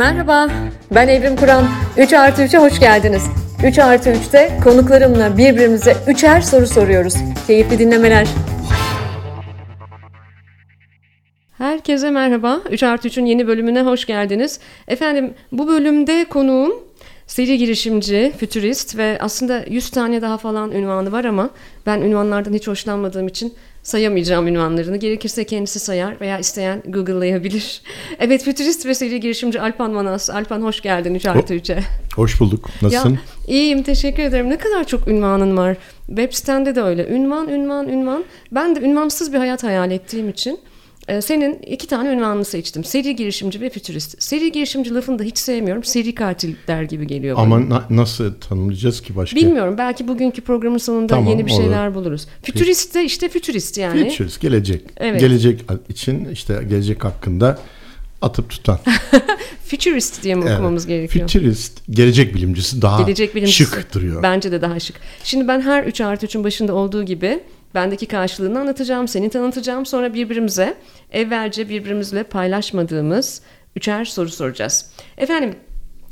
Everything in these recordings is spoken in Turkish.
Merhaba, ben Evrim Kur'an. 3 artı 3'e hoş geldiniz. 3 artı 3'te konuklarımla birbirimize üçer soru soruyoruz. Keyifli dinlemeler. Herkese merhaba. 3 artı 3'ün yeni bölümüne hoş geldiniz. Efendim bu bölümde konuğum seri girişimci, fütürist ve aslında 100 tane daha falan ünvanı var ama ben ünvanlardan hiç hoşlanmadığım için sayamayacağım ünvanlarını. Gerekirse kendisi sayar veya isteyen Google'layabilir. Evet, fütürist ve seri girişimci Alpan Manas. Alpan hoş geldin 3 artı 3'e. Hoş bulduk. Nasılsın? Ya, iyiyim, teşekkür ederim. Ne kadar çok ünvanın var. Web sitende de öyle. Ünvan, ünvan, ünvan. Ben de ünvansız bir hayat hayal ettiğim için senin iki tane ünvanını seçtim. Seri girişimci ve fütürist. Seri girişimci lafını da hiç sevmiyorum. Seri katil der gibi geliyor bana. Ama na- nasıl tanımlayacağız ki başka? Bilmiyorum. Belki bugünkü programın sonunda Tamam, yeni bir şeyler olur. buluruz. Fütürist de işte fütürist yani. Futurist, gelecek. Evet. Gelecek için işte gelecek hakkında atıp tutan. Futurist diye mi Evet. okumamız gerekiyor? Futurist, gelecek bilimcisi daha Gelecek bilimcisi. şık duruyor. Bence de daha şık. Şimdi ben her 3 artı 3'ün başında olduğu gibi bendeki karşılığını anlatacağım, seni tanıtacağım. Sonra birbirimize evvelce birbirimizle paylaşmadığımız üçer soru soracağız. Efendim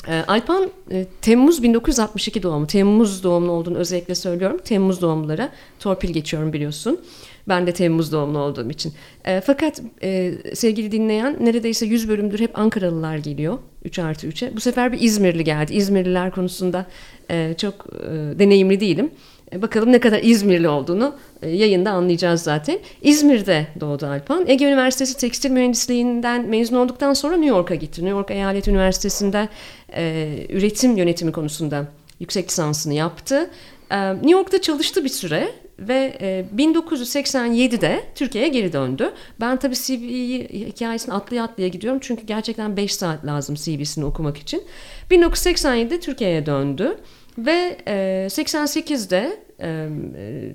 e, Alpan e, Temmuz 1962 doğumlu. Temmuz doğumlu olduğunu özellikle söylüyorum. Temmuz doğumlulara torpil geçiyorum biliyorsun. Ben de Temmuz doğumlu olduğum için. E, fakat e, sevgili dinleyen neredeyse 100 bölümdür hep Ankaralılar geliyor. 3 artı 3'e. Bu sefer bir İzmirli geldi. İzmirliler konusunda e, çok e, deneyimli değilim. E, bakalım ne kadar İzmirli olduğunu e, yayında anlayacağız zaten. İzmir'de doğdu Alpan. Ege Üniversitesi Tekstil Mühendisliğinden mezun olduktan sonra New York'a gitti. New York Eyalet Üniversitesi'nde e, üretim yönetimi konusunda yüksek lisansını yaptı. E, New York'ta çalıştı bir süre ve e, 1987'de Türkiye'ye geri döndü. Ben tabii CV'yi hikayesini atlaya atlaya gidiyorum çünkü gerçekten 5 saat lazım CV'sini okumak için. 1987'de Türkiye'ye döndü ve e, 88'de e, e,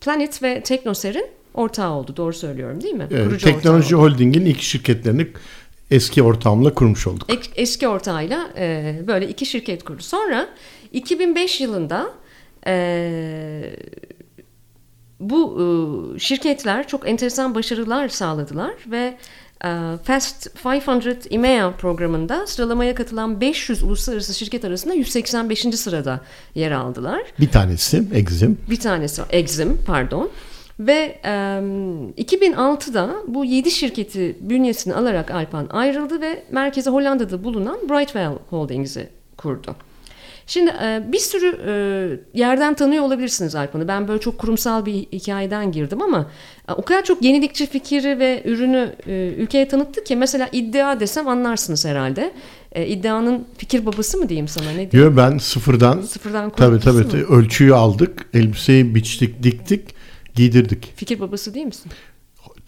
Planet ve Teknoser'in ortağı oldu. Doğru söylüyorum değil mi? Evet, Kurucu Teknoloji. Holding'in ilk şirketlerini eski ortağımla kurmuş olduk. Ek- eski ortağıyla e, böyle iki şirket kurdu. Sonra 2005 yılında e, bu e, şirketler çok enteresan başarılar sağladılar ve Fast 500 EMEA programında sıralamaya katılan 500 uluslararası şirket arasında 185. sırada yer aldılar. Bir tanesi Exim. Bir tanesi Exim pardon. Ve e, 2006'da bu 7 şirketi bünyesine alarak Alpan ayrıldı ve merkezi Hollanda'da bulunan Brightwell Holdings'i kurdu. Şimdi e, bir sürü e, yerden tanıyor olabilirsiniz Alpan'ı. Ben böyle çok kurumsal bir hikayeden girdim ama e, o kadar çok yenilikçi fikri ve ürünü ülkeye tanıttı ki mesela iddia desem anlarsınız herhalde. E, iddianın fikir babası mı diyeyim sana ne diyeyim? Diyor ben sıfırdan Sıfırdan tabii tabii mu? ölçüyü aldık, elbiseyi biçtik, diktik, giydirdik. Fikir babası değil misin?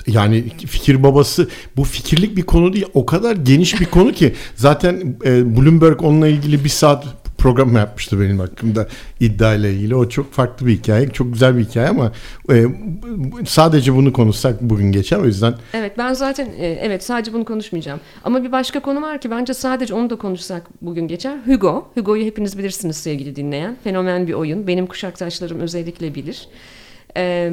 Yani fikir babası bu fikirlik bir konu değil. O kadar geniş bir konu ki zaten e, Bloomberg onunla ilgili bir saat program yapmıştı benim hakkımda iddia ile ilgili. O çok farklı bir hikaye. Çok güzel bir hikaye ama e, sadece bunu konuşsak bugün geçer. O yüzden Evet ben zaten e, evet sadece bunu konuşmayacağım. Ama bir başka konu var ki bence sadece onu da konuşsak bugün geçer. Hugo. Hugo'yu hepiniz bilirsiniz sevgili dinleyen. Fenomen bir oyun. Benim kuşaktaşlarım özellikle bilir. Ee,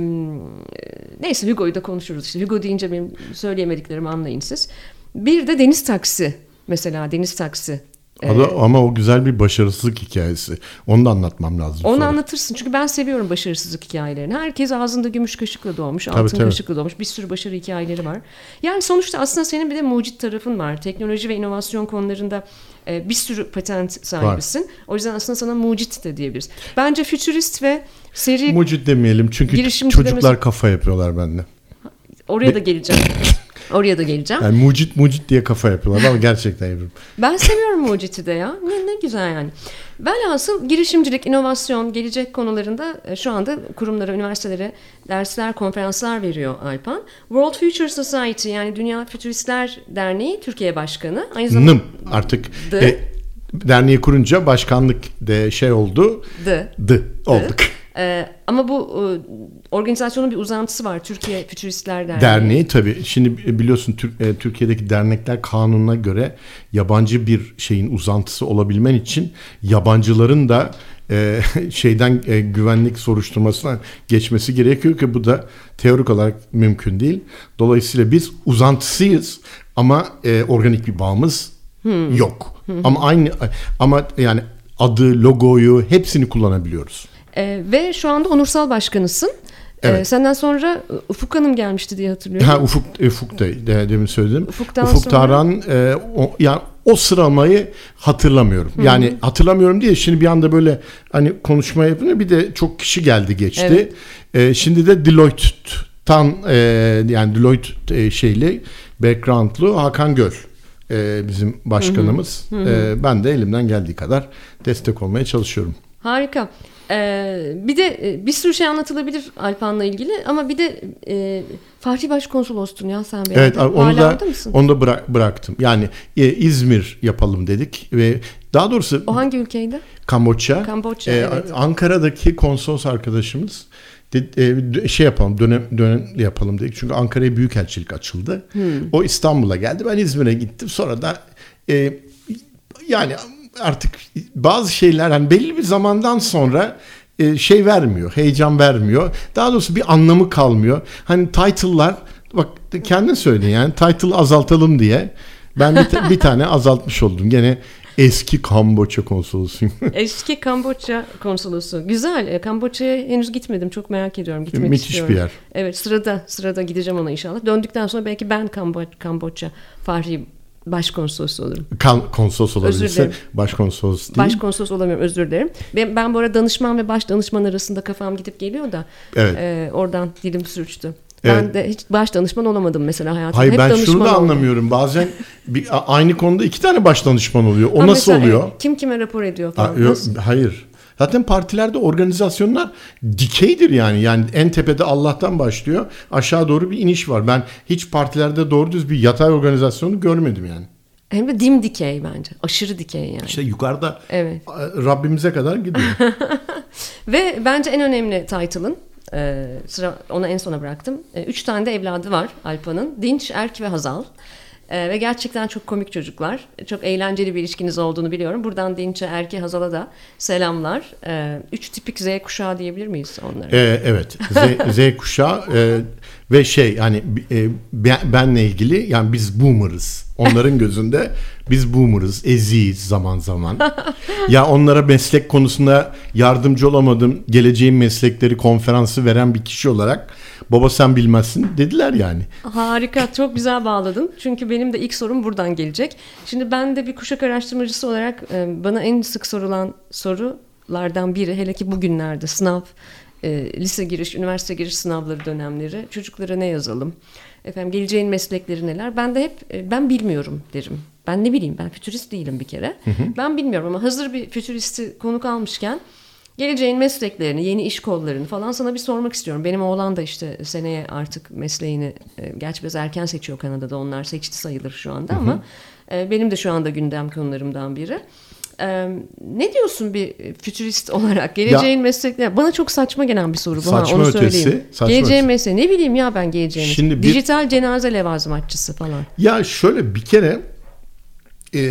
neyse Hugo'yu da konuşuruz. İşte Hugo deyince benim söyleyemediklerimi anlayın siz. Bir de deniz taksi. Mesela deniz taksi. Ee, adı- ama o güzel bir başarısızlık hikayesi. Onu da anlatmam lazım. Onu sonra. anlatırsın çünkü ben seviyorum başarısızlık hikayelerini. Herkes ağzında gümüş kaşıkla doğmuş, Tabii, altın tabii. kaşıkla doğmuş. Bir sürü başarı hikayeleri var. Yani sonuçta aslında senin bir de mucit tarafın var. Teknoloji ve inovasyon konularında e, bir sürü patent sahibisin. O yüzden aslında sana mucit de diyebiliriz. Bence fütürist ve seri Mucit demeyelim çünkü çocuklar demesi- kafa yapıyorlar bende. oraya da geleceğim. Oraya da geleceğim. Yani mucit mucit diye kafa yapıyorlar ama gerçekten Evrim. Ben seviyorum muciti de ya. Ne, ne güzel yani. Velhasıl girişimcilik, inovasyon, gelecek konularında e, şu anda kurumlara, üniversitelere dersler, konferanslar veriyor Alpan. World Future Society yani Dünya Fütüristler Derneği Türkiye Başkanı. Aynı zamanda Nım artık The- e, derneği kurunca başkanlık de şey oldu. The. D olduk. E, ama bu e, organizasyonun bir uzantısı var. Türkiye Fütüristler Derneği. Derneği tabii. Şimdi biliyorsun Tür- e, Türkiye'deki dernekler kanununa göre yabancı bir şeyin uzantısı olabilmen için yabancıların da e, şeyden e, güvenlik soruşturmasına geçmesi gerekiyor ki bu da teorik olarak mümkün değil. Dolayısıyla biz uzantısıyız ama e, organik bir bağımız Yok. Ama aynı ama yani adı, logoyu hepsini kullanabiliyoruz. Ee, ve şu anda onursal başkanısın. Ee, Evet. senden sonra Ufuk Hanım gelmişti diye hatırlıyorum. Ha Ufuk Ufuk da de, demin söyledim. Ufuk'tan Ufuk sonra- Tarhan e, o, yani o sıralamayı hatırlamıyorum. Yani hatırlamıyorum diye şimdi bir anda böyle hani konuşma yapınca bir de çok kişi geldi geçti. Evet. E, şimdi de Deloitte'tan e, yani Deloitte e, şeyli background'lu Hakan Göl e, bizim başkanımız. E, ben de elimden geldiği kadar destek olmaya çalışıyorum. Harika. Ee, bir de e, bir sürü şey anlatılabilir Alpan'la ilgili ama bir de e, Fatih Başkonsolos'tun ya sen bir Evet onu Hala da onu da bıra- bıraktım. Yani e, İzmir yapalım dedik ve daha doğrusu O hangi ülkeydi? Kamboçya. Kamboçya, Ee, evet. Ankara'daki konsolos arkadaşımız de, e, şey yapalım dönem dönem yapalım dedik. Çünkü Ankara'ya büyükelçilik açıldı. Hmm. O İstanbul'a geldi. Ben İzmir'e gittim. Sonra da e, yani artık bazı şeyler hani belli bir zamandan sonra e, şey vermiyor, heyecan vermiyor. Daha doğrusu bir anlamı kalmıyor. Hani title'lar bak kendin söyledin yani title azaltalım diye. Ben bir, bir tane azaltmış oldum. Gene eski Kamboçya konsolosuyum. Eski Kamboçya konsolosu. Güzel. E, Kamboçya'ya henüz gitmedim. Çok merak ediyorum. Gitmek Müthiş istiyorum. bir yer. Evet sırada sırada gideceğim ona inşallah. Döndükten sonra belki ben Kambo Kamboçya Fahri Başkonsolosu olurum. Kan, konsolos olabilirse başkonsolos değil. Başkonsolos olamıyorum özür dilerim. Ben, ben bu arada danışman ve baş danışman arasında kafam gidip geliyor da Evet. e, oradan dilim sürçtü. Ben Evet. de hiç baş danışman olamadım mesela hayatımda. Hayır Hep ben şunu da oldum. anlamıyorum. Bazen bir, aynı konuda iki tane baş danışman oluyor. O Ha, nasıl mesela, oluyor? kim kime rapor ediyor Ha, falan. yok, Nasıl? hayır. Zaten partilerde organizasyonlar dikeydir yani. Yani en tepede Allah'tan başlıyor. Aşağı doğru bir iniş var. Ben hiç partilerde doğru düz bir yatay organizasyonu görmedim yani. Hem de dim dikey bence. Aşırı dikey yani. İşte yukarıda Evet. Rabbimize kadar gidiyor. Ve bence en önemli title'ın e, sıra ona en sona bıraktım. E, üç tane de evladı var Alpa'nın. Dinç, Erk ve Hazal. E, ve gerçekten çok komik çocuklar. Çok eğlenceli bir ilişkiniz olduğunu biliyorum. Buradan Dinç'e, Erk'e, Hazal'a da selamlar. E, üç tipik Z kuşağı diyebilir miyiz onlara? Ee, evet. Z, Z kuşağı e, ve şey yani e, ben- benle ilgili yani biz boomer'ız. Onların gözünde biz boomer'ız. Eziyiz zaman zaman. ya onlara meslek konusunda yardımcı olamadım. Geleceğin meslekleri konferansı veren bir kişi olarak baba sen bilmezsin dediler yani. Harika, çok güzel bağladın. Çünkü benim de ilk sorum buradan gelecek. Şimdi ben de bir kuşak araştırmacısı olarak e, bana en sık sorulan sorulardan biri, hele ki bugünlerde sınav, e, lise giriş, üniversite giriş sınavları dönemleri, çocuklara ne yazalım? Efendim geleceğin meslekleri neler? Ben de hep e, ben bilmiyorum derim. Ben ne bileyim ben fütürist değilim bir kere. Ben bilmiyorum ama hazır bir fütüristi konuk almışken Geleceğin mesleklerini, yeni iş kollarını falan sana bir sormak istiyorum. Benim oğlan da işte seneye artık mesleğini, e, gerçi biraz erken seçiyor Kanada'da onlar seçti sayılır şu anda ama e, benim de şu anda gündem konularımdan biri. Ne diyorsun bir fütürist olarak geleceğin meslekleri? Bana çok saçma gelen bir soru bu. ha, Saçma onu ötesi, söyleyeyim. saçma geleceğin mesleği ne bileyim ya ben geleceğim Şimdi bir- Dijital cenaze levazımatçısı falan. Ya şöyle bir kere e, e,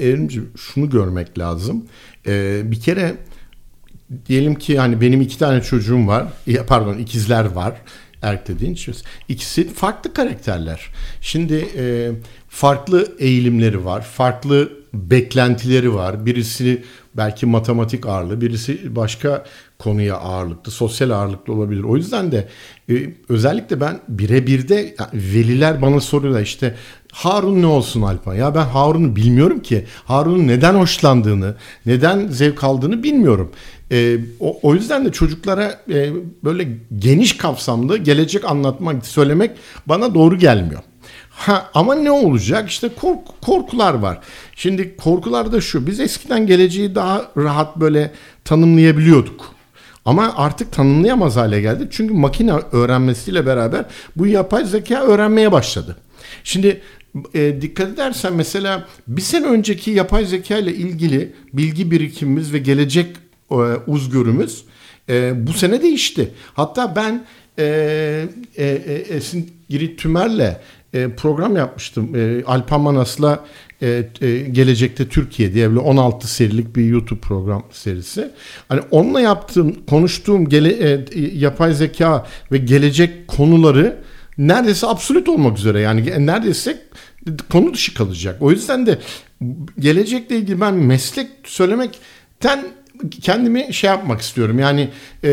Evrimciğim şunu görmek lazım. E, bir kere diyelim ki hani benim iki tane çocuğum var. Ya, Pardon ikizler var. Erk dediğin için. İkisi farklı karakterler. Şimdi e, farklı eğilimleri var. Farklı beklentileri var. Birisi belki matematik ağırlığı, birisi başka konuya ağırlıklı, sosyal ağırlıklı olabilir. O yüzden de e, özellikle ben birebir de yani veliler bana soruyorlar işte Harun ne olsun Alpan? Ya ben Harun'u bilmiyorum ki. Harun'un neden hoşlandığını, neden zevk aldığını bilmiyorum. E, o, o yüzden de çocuklara e, böyle geniş kapsamlı gelecek anlatmak, söylemek bana doğru gelmiyor. Ha, ama ne olacak? İşte kork- korkular var. Şimdi korkular da şu. Biz eskiden geleceği daha rahat böyle tanımlayabiliyorduk. Ama artık tanımlayamaz hale geldik. Çünkü makine öğrenmesiyle beraber bu yapay zeka öğrenmeye başladı. Şimdi e, dikkat edersen mesela bir sene önceki yapay zeka ile ilgili bilgi birikimimiz ve gelecek e, uzgörümüz e, bu sene değişti. Hatta ben e, e, e, Esin Girit Tümer'le program yapmıştım. E, Alpan Manas'la e, e, gelecekte Türkiye diye böyle 16 serilik bir YouTube program serisi. Hani onunla yaptığım, konuştuğum gele, e, yapay zeka ve gelecek konuları neredeyse absolut olmak üzere. Yani neredeyse konu dışı kalacak. O yüzden de gelecekle ilgili ben meslek söylemekten kendimi şey yapmak istiyorum. Yani e,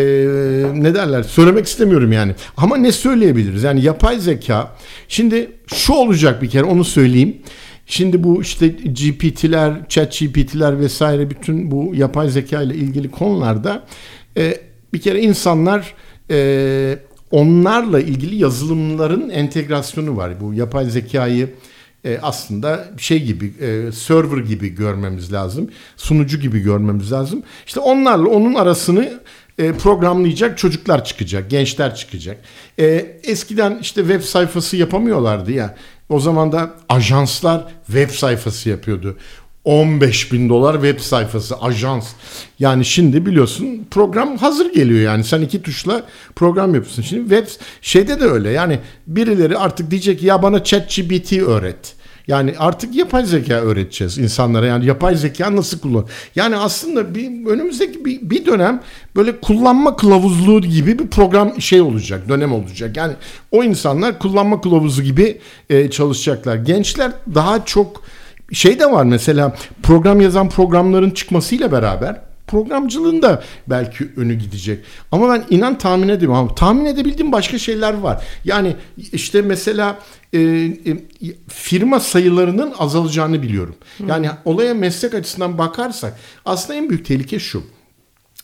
ne derler söylemek istemiyorum yani. Ama ne söyleyebiliriz? Yani yapay zeka şimdi şu olacak bir kere onu söyleyeyim. Şimdi bu işte GPT'ler, chat GPT'ler vesaire bütün bu yapay zeka ile ilgili konularda e, bir kere insanlar e, onlarla ilgili yazılımların entegrasyonu var. Bu yapay zekayı e, aslında şey gibi e, server gibi görmemiz lazım. Sunucu gibi görmemiz lazım. İşte onlarla onun arasını e, programlayacak çocuklar çıkacak, gençler çıkacak. E, eskiden işte web sayfası yapamıyorlardı ya. O zaman da ajanslar web sayfası yapıyordu. 15 bin dolar web sayfası, ajans. Yani şimdi biliyorsun program hazır geliyor yani. Sen iki tuşla program yapıyorsun. Şimdi web şeyde de öyle. Yani birileri artık diyecek ya bana ChatGPT öğret. Yani artık yapay zeka öğreteceğiz insanlara. Yani yapay zeka nasıl kullan? Yani aslında bir önümüzdeki bir, bir dönem böyle kullanma kılavuzluğu gibi bir program şey olacak, dönem olacak. Yani o insanlar kullanma kılavuzu gibi e, çalışacaklar. Gençler daha çok şey de var mesela program yazan programların çıkmasıyla beraber programcılığın da belki önü gidecek. Ama ben inan tahmin ediyorum ama tahmin edebildiğim başka şeyler var. Yani işte mesela e, e, firma sayılarının azalacağını biliyorum. Yani olaya meslek açısından bakarsak aslında en büyük tehlike şu.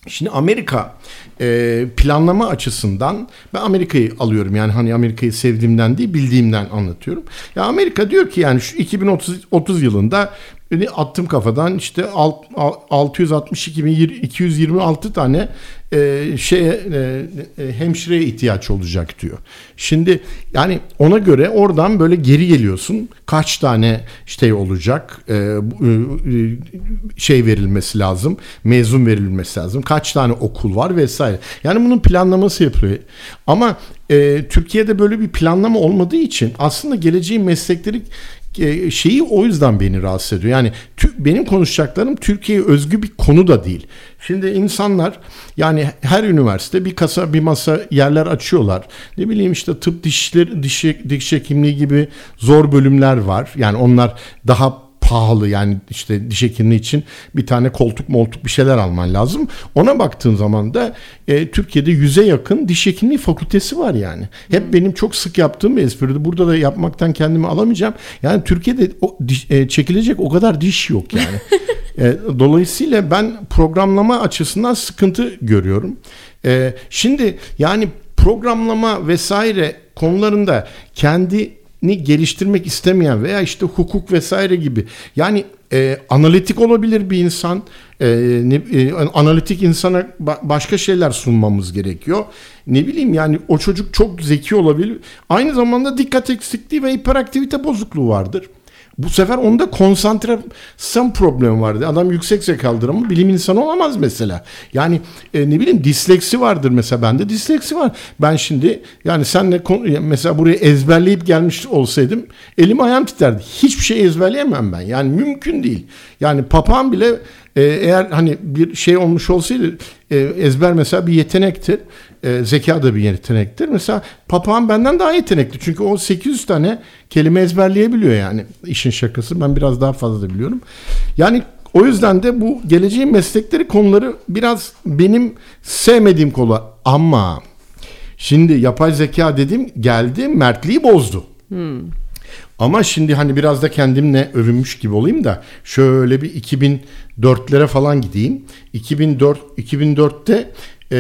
Şimdi Amerika e, planlama açısından ben Amerika'yı alıyorum yani hani Amerika'yı sevdiğimden değil bildiğimden anlatıyorum. Ya Amerika diyor ki yani şu 2030 30 yılında Beni attım kafadan işte 662 226 tane e, şeye e, e, hemşireye ihtiyaç olacak diyor. Şimdi yani ona göre oradan böyle geri geliyorsun. Kaç tane şey olacak? E, e, şey verilmesi lazım. Mezun verilmesi lazım. Kaç tane okul var vesaire. Yani bunun planlaması yapılıyor. Ama e, Türkiye'de böyle bir planlama olmadığı için aslında geleceğin meslekleri e, şeyi o yüzden beni rahatsız ediyor. Yani benim konuşacaklarım Türkiye'ye özgü bir konu da değil. Şimdi insanlar yani her üniversite bir kasa bir masa yerler açıyorlar. Ne bileyim işte tıp dişler diş, diş hekimliği gibi zor bölümler var. Yani onlar daha pahalı yani işte diş hekimliği için bir tane koltuk moltuk bir şeyler alman lazım. Ona baktığın zaman da e, Türkiye'de yüze yakın diş hekimliği fakültesi var yani. Hep benim çok sık yaptığım bir espriydi. Burada da yapmaktan kendimi alamayacağım. Yani Türkiye'de o, diş, e, çekilecek o kadar diş yok yani. e, dolayısıyla ben programlama açısından sıkıntı görüyorum. E, şimdi yani programlama vesaire konularında kendi ni geliştirmek istemeyen veya işte hukuk vesaire gibi. Yani e, analitik olabilir bir insan e, ne, e, analitik insana ba- başka şeyler sunmamız gerekiyor. Ne bileyim yani o çocuk çok zeki olabilir. Aynı zamanda dikkat eksikliği ve hiperaktivite bozukluğu vardır bu sefer onda konsantrasyon problemi vardı. Adam yüksek zekalıdır ama bilim insanı olamaz mesela. Yani e, ne bileyim disleksi vardır mesela bende disleksi var. Ben şimdi yani senle mesela buraya ezberleyip gelmiş olsaydım elim ayağım titerdi. Hiçbir şey ezberleyemem ben. Yani mümkün değil. Yani papağan bile e, eğer hani bir şey olmuş olsaydı e, ezber mesela bir yetenektir. E, zeka da bir yetenektir. Mesela papağan benden daha yetenekli. Çünkü o 800 tane kelime ezberleyebiliyor yani. işin şakası. Ben biraz daha fazla da biliyorum. Yani o yüzden de bu geleceğin meslekleri konuları biraz benim sevmediğim konu. Ama şimdi yapay zeka dedim geldi mertliği bozdu. Hmm. Ama şimdi hani biraz da kendimle övünmüş gibi olayım da şöyle bir 2004'lere falan gideyim. 2004 2004'te e,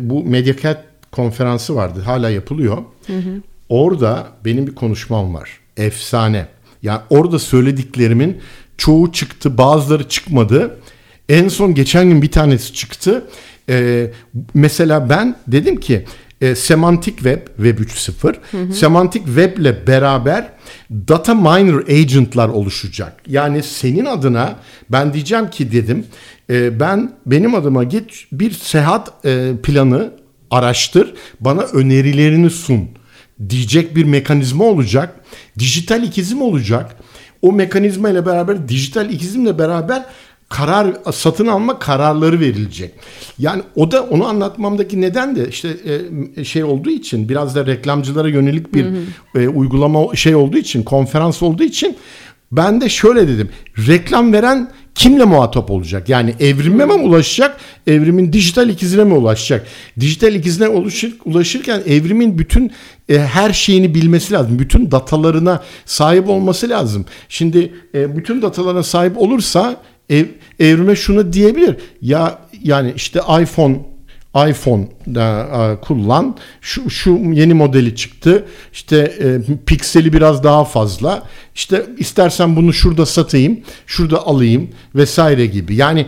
bu Mediacat konferansı vardı. Hala yapılıyor. Hı hı. Orada benim bir konuşmam var. Efsane. Yani orada söylediklerimin çoğu çıktı, bazıları çıkmadı. En son geçen gün bir tanesi çıktı. Ee, mesela ben dedim ki e, semantik web, web 3.0, semantik web ile beraber data miner agent'lar oluşacak. Yani senin adına ben diyeceğim ki dedim e, ben benim adıma git bir seyahat e, planı araştır, bana önerilerini sun diyecek bir mekanizma olacak. Dijital ikizim olacak. O mekanizma ile beraber dijital ikizimle beraber karar satın alma kararları verilecek. Yani o da onu anlatmamdaki neden de işte e, şey olduğu için biraz da reklamcılara yönelik bir E, uygulama şey olduğu için konferans olduğu için ben de şöyle dedim. Reklam veren kimle muhatap olacak? Yani evrime mi ulaşacak? Evrimin dijital ikizine mi ulaşacak? Dijital ikizine ulaşır, ulaşırken evrimin bütün e, her şeyini bilmesi lazım. Bütün datalarına sahip olması lazım. Şimdi e, bütün datalarına sahip olursa ev, evrime şunu diyebilir. Ya yani işte iPhone iPhone da kullan. Şu, şu yeni modeli çıktı. İşte e, pikseli biraz daha fazla. İşte istersen bunu şurada satayım, şurada alayım vesaire gibi. Yani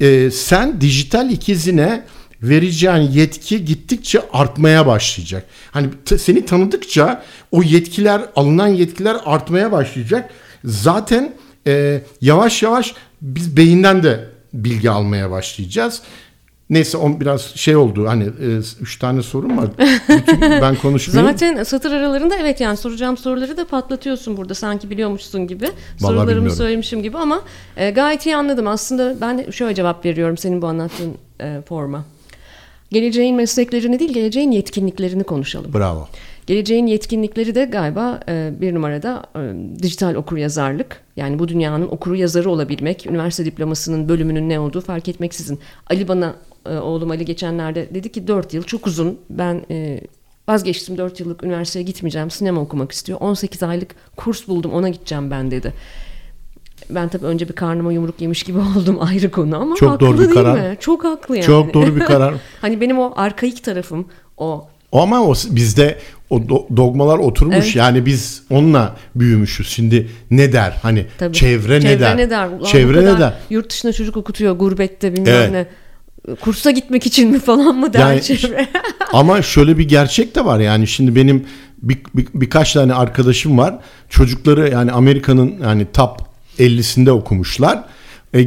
e, sen dijital ikizine vereceğin yetki gittikçe artmaya başlayacak. Hani t- seni tanıdıkça o yetkiler, alınan yetkiler artmaya başlayacak. Zaten e, yavaş yavaş biz beyinden de bilgi almaya başlayacağız. Neyse on biraz şey oldu hani e, üç tane sorun var. Bütün, ben konuşmayayım. Zaten satır aralarında evet yani soracağım soruları da patlatıyorsun burada sanki biliyormuşsun gibi. Vallahi Sorularımı bilmiyorum. söylemişim gibi ama e, gayet iyi anladım. Aslında ben şöyle cevap veriyorum senin bu anlattığın e, forma. Geleceğin mesleklerini değil geleceğin yetkinliklerini konuşalım. Bravo. Geleceğin yetkinlikleri de galiba e, bir numarada e, dijital okur yazarlık. Yani bu dünyanın okuru yazarı olabilmek, üniversite diplomasının bölümünün ne olduğu fark etmeksizin. Ali bana, e, oğlum Ali geçenlerde dedi ki 4 yıl çok uzun. Ben e, vazgeçtim 4 yıllık üniversiteye gitmeyeceğim, sinema okumak istiyor. 18 aylık kurs buldum ona gideceğim ben dedi. Ben tabii önce bir karnıma yumruk yemiş gibi oldum ayrı konu ama Çok haklı doğru bir değil karar. mi? Çok haklı yani. Çok doğru bir karar. hani benim o arkaik tarafım, o O Ama o bizde o do- dogmalar oturmuş. Evet. Yani biz onunla büyümüşüz. Şimdi ne der? Hani Tabii. çevre, ne der? ne der? Ulan çevre ne der? Yurt dışında çocuk okutuyor gurbette bilmem Evet. ne. Kursa gitmek için mi falan mı der Yani çevre? Ama şöyle bir gerçek de var yani şimdi benim bir, bir- birkaç tane arkadaşım var. Çocukları yani Amerika'nın yani top 50'sinde okumuşlar. E,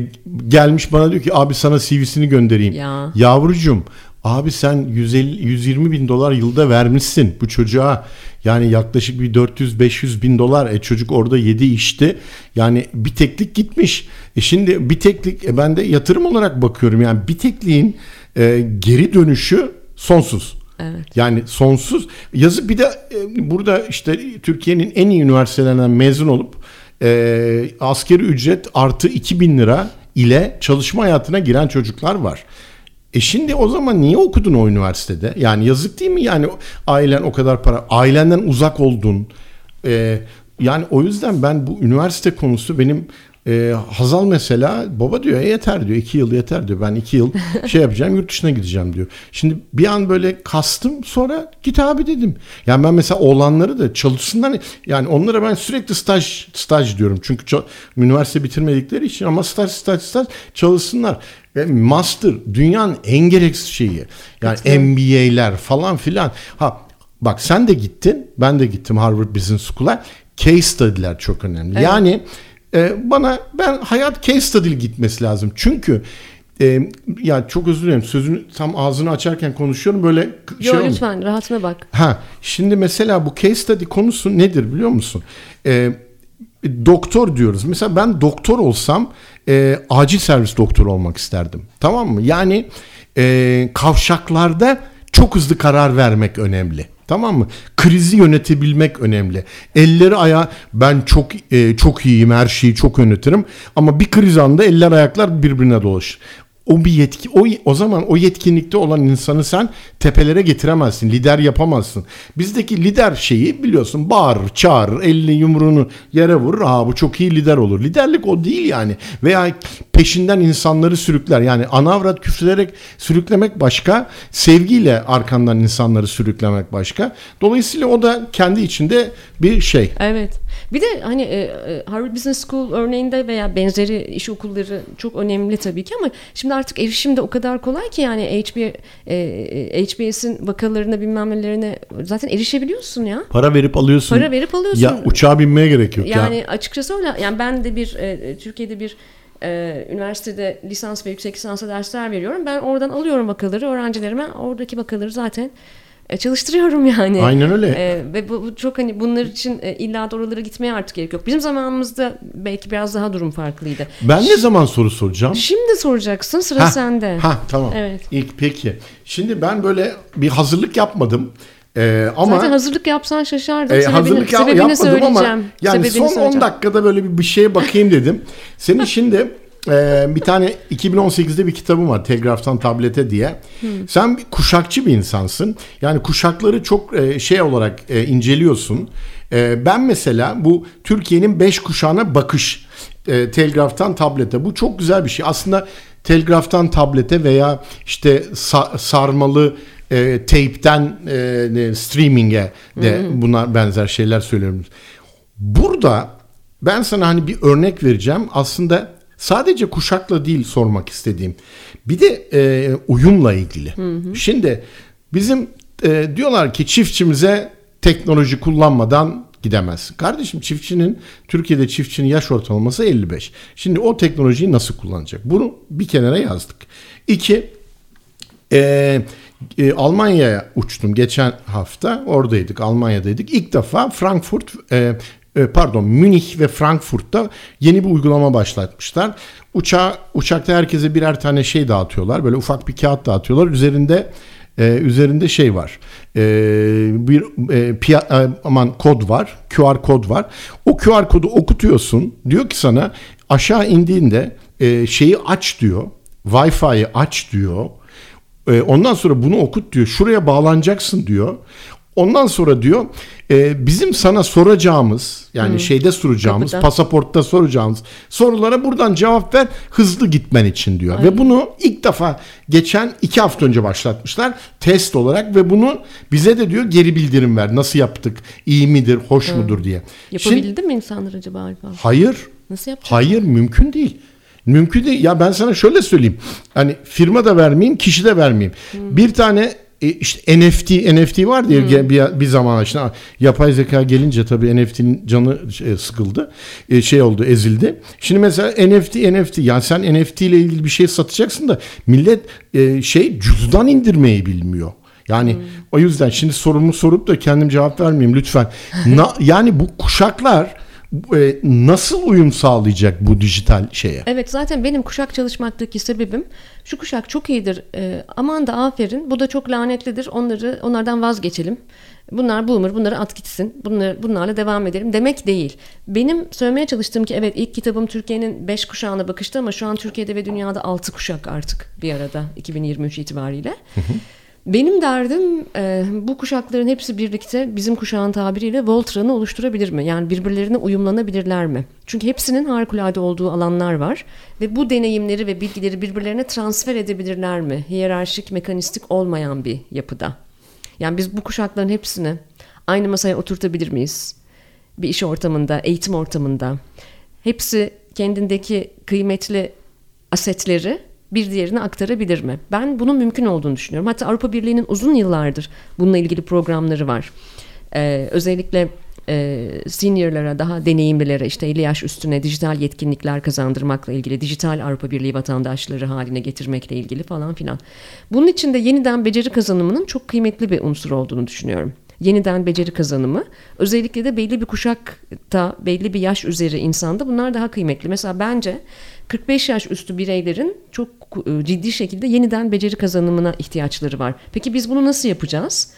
gelmiş bana diyor ki abi sana CV'sini göndereyim. Ya. Yavrucuğum abi sen 150 120 bin dolar yılda vermişsin bu çocuğa. Yani yaklaşık bir 400-500 bin dolar. E çocuk orada yedi içti. Yani bir teklik gitmiş. E şimdi bir teklik e ben de yatırım olarak bakıyorum. Yani bir tekliğin e, geri dönüşü sonsuz. Evet. Yani sonsuz. Yazık bir de e, burada işte Türkiye'nin en iyi üniversitelerinden mezun olup e, askeri ücret artı 2000 lira ile çalışma hayatına giren çocuklar var. E şimdi o zaman niye okudun o üniversitede? Yani yazık değil mi? Yani ailen o kadar para, ailenden uzak oldun. E, yani o yüzden ben bu üniversite konusu benim e, Hazal mesela baba diyor "E, yeter diyor iki yıl yeter diyor ben iki yıl şey yapacağım yurt dışına gideceğim diyor. Şimdi bir an böyle kastım sonra git abi dedim. Yani ben mesela oğlanları da çalışsınlar yani onlara ben sürekli staj staj diyorum çünkü üniversite bitirmedikleri için ama staj staj staj çalışsınlar. Ve master dünyanın en gereksiz şeyi. Yani MBA'ler falan filan. Ha bak sen de gittin ben de gittim Harvard Business School'a. Case study'ler çok önemli. Yani e, bana ben hayat case study gitmesi lazım. Çünkü e, ya çok özür dilerim sözünü tam ağzını açarken konuşuyorum böyle k- Yo olmuyor. lütfen rahatına bak. Ha, şimdi mesela bu case study konusu nedir biliyor musun? Doktor diyoruz. Mesela ben doktor olsam e, acil servis doktoru olmak isterdim. Tamam mı? Yani e, kavşaklarda çok hızlı karar vermek önemli. Tamam mı? Krizi yönetebilmek önemli. Elleri ayağı ben çok e, çok iyiyim her şeyi çok yönetirim ama bir kriz anında eller ayaklar birbirine dolaşır o bir yetki o o zaman o yetkinlikte olan insanı sen tepelere getiremezsin. Lider yapamazsın. Bizdeki lider şeyi biliyorsun bağırır, çağırır, elini yumruğunu yere vurur. Ha bu çok iyi lider olur. Liderlik o değil yani. Veya peşinden insanları sürükler. Yani anavrat küfrederek sürüklemek başka, sevgiyle arkandan insanları sürüklemek başka. Dolayısıyla o da kendi içinde bir şey. Evet. Bir de hani e, e, Harvard Business School örneğinde veya benzeri iş okulları çok önemli tabii ki ama şimdi artık erişim de o kadar kolay ki yani HB, e, HBS'in vakalarına bilmem nelerine zaten erişebiliyorsun ya. Para verip alıyorsun. Para verip alıyorsun. Ya uçağa binmeye gerek yok ya. Yani açıkçası öyle. Yani ben de bir e, Türkiye'de bir e, üniversitede lisans ve yüksek lisansa dersler veriyorum. Ben oradan alıyorum vakaları öğrencilerime. Oradaki vakaları zaten E, çalıştırıyorum yani. Aynen öyle. E, ve bu, bu çok hani bunlar için e, illa da oralara gitmeye artık gerek yok. Bizim zamanımızda belki biraz daha durum farklıydı. Ben ne zaman soru soracağım? Şimdi soracaksın sıra Ha, sende. Ha tamam. Evet. İlk peki. Şimdi ben böyle bir hazırlık yapmadım. Ee, ama Zaten hazırlık yapsan şaşardım. e, sebebini, hazırlık yap- sebebini yapmadım söyleyeceğim. ama yani Sebebini son 10 söyleyeceğim. dakikada böyle bir, bir şeye bakayım dedim. Senin şimdi e, bir tane 2018'de bir kitabım var Telgraftan Tablete diye. Sen bir kuşakçı bir insansın. Yani kuşakları çok e, şey olarak e, inceliyorsun. E, ben mesela bu Türkiye'nin 5 kuşağına bakış e, telgraftan tablete. Bu çok güzel bir şey. Aslında telgraftan tablete veya işte sa- sarmalı e, tape'ten e, streaming'e de bunlar benzer şeyler söylüyorum. Burada ben sana hani bir örnek vereceğim. Aslında sadece kuşakla değil sormak istediğim. Bir de e, uyumla ilgili. Şimdi bizim e, diyorlar ki çiftçimize teknoloji kullanmadan gidemez. Kardeşim çiftçinin Türkiye'de çiftçinin yaş ortalaması 55. Şimdi o teknolojiyi nasıl kullanacak? Bunu bir kenara yazdık. İki, e, e, Almanya'ya uçtum geçen hafta. Oradaydık, Almanya'daydık. İlk defa Frankfurt, e, pardon Münih ve Frankfurt'ta yeni bir uygulama başlatmışlar. Uçağa, uçakta herkese birer tane şey dağıtıyorlar. Böyle ufak bir kağıt dağıtıyorlar. Üzerinde e, üzerinde şey var. E, bir e, piya- e, aman kod var. QR kod var. O QR kodu okutuyorsun. Diyor ki sana aşağı indiğinde e, şeyi aç diyor. Wi-Fi'yi aç diyor. E, ondan sonra bunu okut diyor. Şuraya bağlanacaksın diyor. Ondan sonra diyor e, bizim sana soracağımız yani şeyde soracağımız Kapıda. pasaportta soracağımız sorulara buradan cevap ver hızlı gitmen için diyor. Ve bunu ilk defa geçen iki hafta önce başlatmışlar test olarak ve bunu bize de diyor geri bildirim ver. Nasıl yaptık? iyi midir? Hoş mudur diye. Şimdi, Yapabildi mi insanlar acaba Alfa? hayır. Nasıl yapacak? Hayır mümkün değil. Mümkün değil. Ya ben sana şöyle söyleyeyim. Hani firma da vermeyeyim, kişi de vermeyeyim. Bir tane e, işte NFT NFT var diye ge- bir, bir zaman işte yapay zeka gelince tabii NFT'nin canı e, sıkıldı. E, şey oldu, ezildi. Şimdi mesela NFT NFT yani sen NFT ile ilgili bir şey satacaksın da millet e, şey cüzdan indirmeyi bilmiyor. Yani o yüzden şimdi sorumu sorup da kendim cevap vermeyeyim lütfen. Na- yani bu kuşaklar e, nasıl uyum sağlayacak bu dijital şeye? Evet zaten benim kuşak çalışmaktaki sebebim şu kuşak çok iyidir e, aman da aferin bu da çok lanetlidir onları onlardan vazgeçelim. Bunlar boomer bunları at gitsin bunları, bunlarla devam edelim demek değil. Benim söylemeye çalıştığım ki evet ilk kitabım Türkiye'nin 5 kuşağına bakıştı ama şu an Türkiye'de ve dünyada 6 kuşak artık bir arada 2023 itibariyle. Benim derdim e, bu kuşakların hepsi birlikte bizim kuşağın tabiriyle Voltran'ı oluşturabilir mi? Yani birbirlerine uyumlanabilirler mi? Çünkü hepsinin harikulade olduğu alanlar var ve bu deneyimleri ve bilgileri birbirlerine transfer edebilirler mi? Hiyerarşik, mekanistik olmayan bir yapıda. Yani biz bu kuşakların hepsini aynı masaya oturtabilir miyiz? Bir iş ortamında, eğitim ortamında. Hepsi kendindeki kıymetli asetleri bir diğerine aktarabilir mi? Ben bunun mümkün olduğunu düşünüyorum. Hatta Avrupa Birliği'nin uzun yıllardır bununla ilgili programları var. Ee, özellikle e, seniorlara, daha deneyimlilere işte 50 yaş üstüne dijital yetkinlikler kazandırmakla ilgili, dijital Avrupa Birliği vatandaşları haline getirmekle ilgili falan filan. Bunun için de yeniden beceri kazanımının çok kıymetli bir unsur olduğunu düşünüyorum yeniden beceri kazanımı. Özellikle de belli bir kuşakta, belli bir yaş üzeri insanda bunlar daha kıymetli. Mesela bence 45 yaş üstü bireylerin çok e, ciddi şekilde yeniden beceri kazanımına ihtiyaçları var. Peki biz bunu nasıl yapacağız?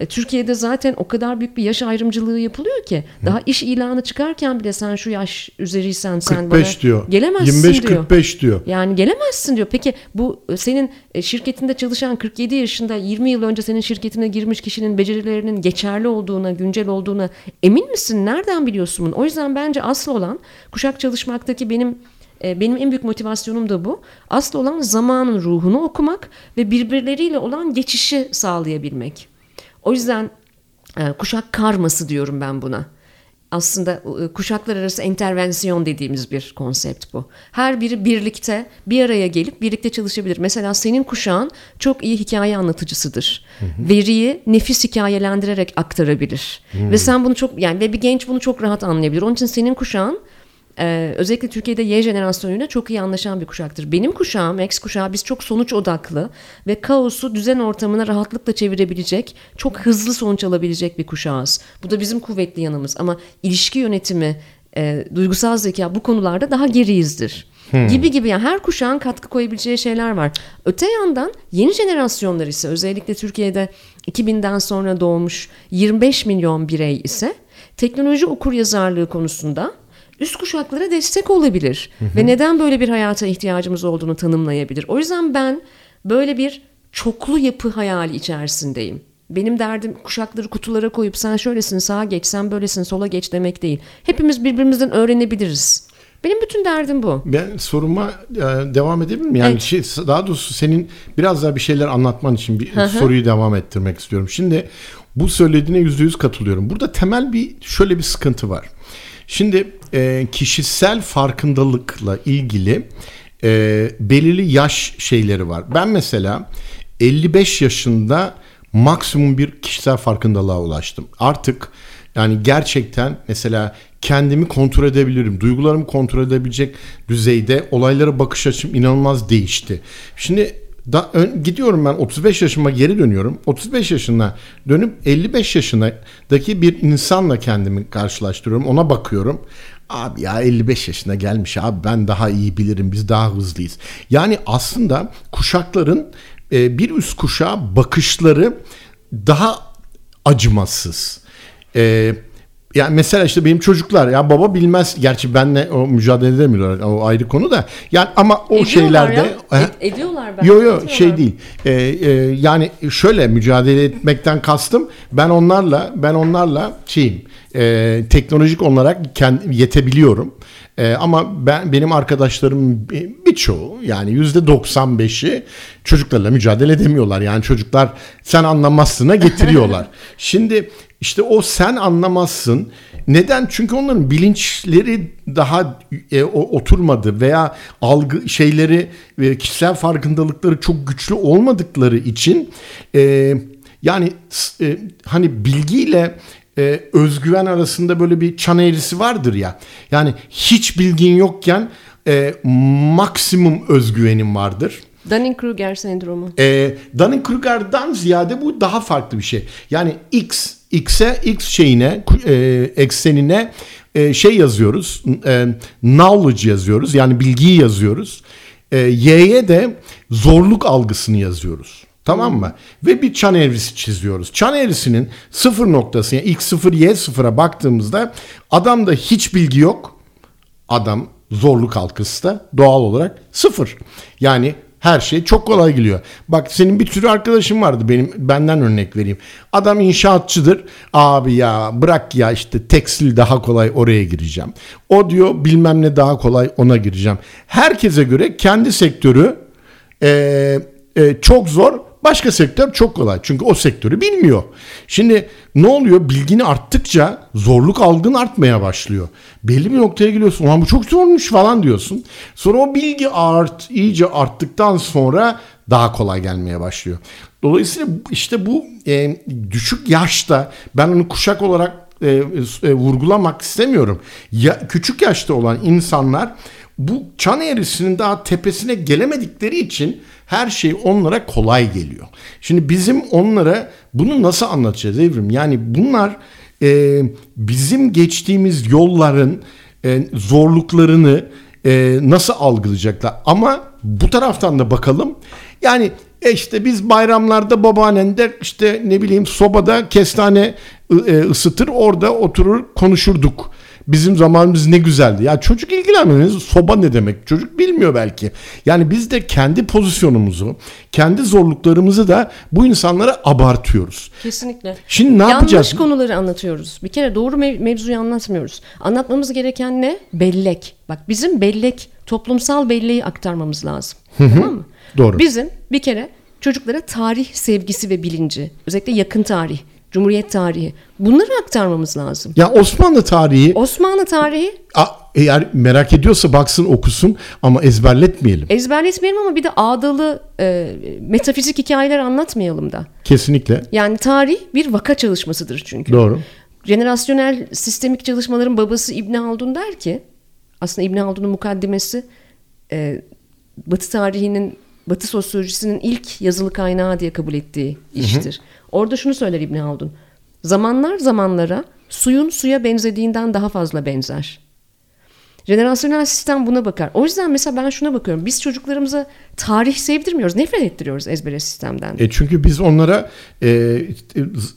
E, Türkiye'de zaten o kadar büyük bir yaş ayrımcılığı yapılıyor ki daha iş ilanı çıkarken bile sen şu yaş üzeriysen sen 45 bana diyor. gelemezsin 25 diyor. 45 diyor. Yani gelemezsin diyor. Peki bu e, senin e, şirketinde çalışan 47 yaşında 20 yıl önce senin şirketine girmiş kişinin becerilerinin geçerli olduğuna, güncel olduğuna emin misin? Nereden biliyorsun bunu? O yüzden bence asıl olan kuşak çalışmaktaki benim benim en büyük motivasyonum da bu. Asıl olan zamanın ruhunu okumak ve birbirleriyle olan geçişi sağlayabilmek. O yüzden e, kuşak karması diyorum ben buna. Aslında e, kuşaklar arası intervensiyon dediğimiz bir konsept bu. Her biri birlikte bir araya gelip birlikte çalışabilir. Mesela senin kuşağın çok iyi hikaye anlatıcısıdır. Veriyi nefis hikayelendirerek aktarabilir. Ve sen bunu çok yani ve bir genç bunu çok rahat anlayabilir. Onun için senin kuşağın e, özellikle Türkiye'de Y jenerasyonuyla çok iyi anlaşan bir kuşaktır. Benim kuşağım, X kuşağı biz çok sonuç odaklı ve kaosu düzen ortamına rahatlıkla çevirebilecek, çok hızlı sonuç alabilecek bir kuşağız. Bu da bizim kuvvetli yanımız ama ilişki yönetimi, e, duygusal zeka bu konularda daha geriyizdir. Hmm. Gibi gibi yani her kuşağın katkı koyabileceği şeyler var. Öte yandan yeni jenerasyonlar ise özellikle Türkiye'de 2000'den sonra doğmuş 25 milyon birey ise teknoloji okur yazarlığı konusunda üst kuşaklara destek olabilir. Hı hı. Ve neden böyle bir hayata ihtiyacımız olduğunu tanımlayabilir. O yüzden ben böyle bir çoklu yapı hayali içerisindeyim. Benim derdim kuşakları kutulara koyup sen şöylesin sağa geç sen böylesin sola geç demek değil. Hepimiz birbirimizden öğrenebiliriz. Benim bütün derdim bu. Ben soruma e, devam edebilir miyim? Yani evet. şey, daha doğrusu senin biraz daha bir şeyler anlatman için bir Hı-hı. soruyu devam ettirmek istiyorum. Şimdi bu söylediğine yüzde yüz katılıyorum. Burada temel bir şöyle bir sıkıntı var. Şimdi e, kişisel farkındalıkla ilgili e, belirli yaş şeyleri var. Ben mesela 55 yaşında maksimum bir kişisel farkındalığa ulaştım. Artık yani gerçekten mesela kendimi kontrol edebilirim. Duygularımı kontrol edebilecek düzeyde olaylara bakış açım inanılmaz değişti. Şimdi da, ön, gidiyorum ben 35 yaşıma geri dönüyorum. 35 yaşına dönüp 55 yaşındaki bir insanla kendimi karşılaştırıyorum. Ona bakıyorum. Abi ya 55 yaşına gelmiş abi ben daha iyi bilirim biz daha hızlıyız. Yani aslında kuşakların e, bir üst kuşağa bakışları daha acımasız. Eee yani mesela işte benim çocuklar ya baba bilmez gerçi benle o mücadele edemiyorlar o ayrı konu da yani ama o ediyorlar şeylerde ya. Ed, ediyorlar ben. Yok yok şey değil. Ee, e, yani şöyle mücadele etmekten kastım ben onlarla ben onlarla şeyim e, teknolojik olarak kendi, yetebiliyorum. E, ama ben benim arkadaşlarım birçoğu yani yüzde 95'i çocuklarla mücadele edemiyorlar. Yani çocuklar sen anlamazsına getiriyorlar. Şimdi işte o sen anlamazsın. Neden? Çünkü onların bilinçleri daha e, oturmadı veya algı şeyleri ve kişisel farkındalıkları çok güçlü olmadıkları için e, yani e, hani bilgiyle e, özgüven arasında böyle bir çan eğrisi vardır ya. Yani hiç bilgin yokken e, maksimum özgüvenin vardır. Dunning-Kruger sendromu. E, Dunning-Kruger'dan ziyade bu daha farklı bir şey. Yani X, X'e, X şeyine, e, eksenine e, şey yazıyoruz. E, knowledge yazıyoruz. Yani bilgiyi yazıyoruz. E, Y'ye de zorluk algısını yazıyoruz. Tamam mı? Ve bir çan eğrisi çiziyoruz. Çan eğrisinin sıfır noktası yani x sıfır y sıfıra baktığımızda adamda hiç bilgi yok. Adam zorluk algısı da doğal olarak sıfır. Yani her şey çok kolay geliyor. Bak senin bir sürü arkadaşın vardı benim benden örnek vereyim. Adam inşaatçıdır. Abi ya bırak ya işte tekstil daha kolay oraya gireceğim. O diyor bilmem ne daha kolay ona gireceğim. Herkese göre kendi sektörü e, e, çok zor Başka sektör çok kolay. Çünkü o sektörü bilmiyor. Şimdi ne oluyor? Bilgini arttıkça zorluk algın artmaya başlıyor. Belli bir noktaya geliyorsun. Ulan bu çok zormuş falan diyorsun. Sonra o bilgi art, iyice arttıktan sonra daha kolay gelmeye başlıyor. Dolayısıyla işte bu e, düşük yaşta ben onu kuşak olarak e, e, vurgulamak istemiyorum. Ya, küçük yaşta olan insanlar bu çan eğrisinin daha tepesine gelemedikleri için her şey onlara kolay geliyor. Şimdi bizim onlara bunu nasıl anlatacağız Evrim? Yani bunlar e, bizim geçtiğimiz yolların e, zorluklarını e, nasıl algılayacaklar? Ama bu taraftan da bakalım. Yani e işte biz bayramlarda babaannende işte ne bileyim sobada kestane e, ısıtır orada oturur konuşurduk. Bizim zamanımız ne güzeldi. Ya çocuk ilgilenmiyor. Soba ne demek? Çocuk bilmiyor belki. Yani biz de kendi pozisyonumuzu, kendi zorluklarımızı da bu insanlara abartıyoruz. Kesinlikle. Şimdi ne Yanlış yapacağız? Yanlış konuları anlatıyoruz. Bir kere doğru mev- mevzuyu anlatmıyoruz. Anlatmamız gereken ne? Bellek. Bak bizim bellek, toplumsal belleği aktarmamız lazım. tamam mı? Doğru. Bizim bir kere çocuklara tarih sevgisi ve bilinci, özellikle yakın tarih, Cumhuriyet tarihi. Bunları aktarmamız lazım. Ya Osmanlı tarihi. Osmanlı tarihi. A, eğer merak ediyorsa baksın okusun ama ezberletmeyelim. Ezberletmeyelim ama bir de ağdalı e, metafizik hikayeler anlatmayalım da. Kesinlikle. Yani tarih bir vaka çalışmasıdır çünkü. Doğru. Jenerasyonel sistemik çalışmaların babası İbn Haldun der ki Aslında İbn Haldun'un mukaddimesi e, Batı tarihinin, Batı sosyolojisinin ilk yazılı kaynağı diye kabul ettiği iştir. Hı hı. Orada şunu söyler İbn Haldun. Zamanlar zamanlara suyun suya benzediğinden daha fazla benzer. Jenerasyonel sistem buna bakar. O yüzden mesela ben şuna bakıyorum. Biz çocuklarımıza tarih sevdirmiyoruz. Nefret ettiriyoruz ezbere sistemden. E çünkü biz onlara e,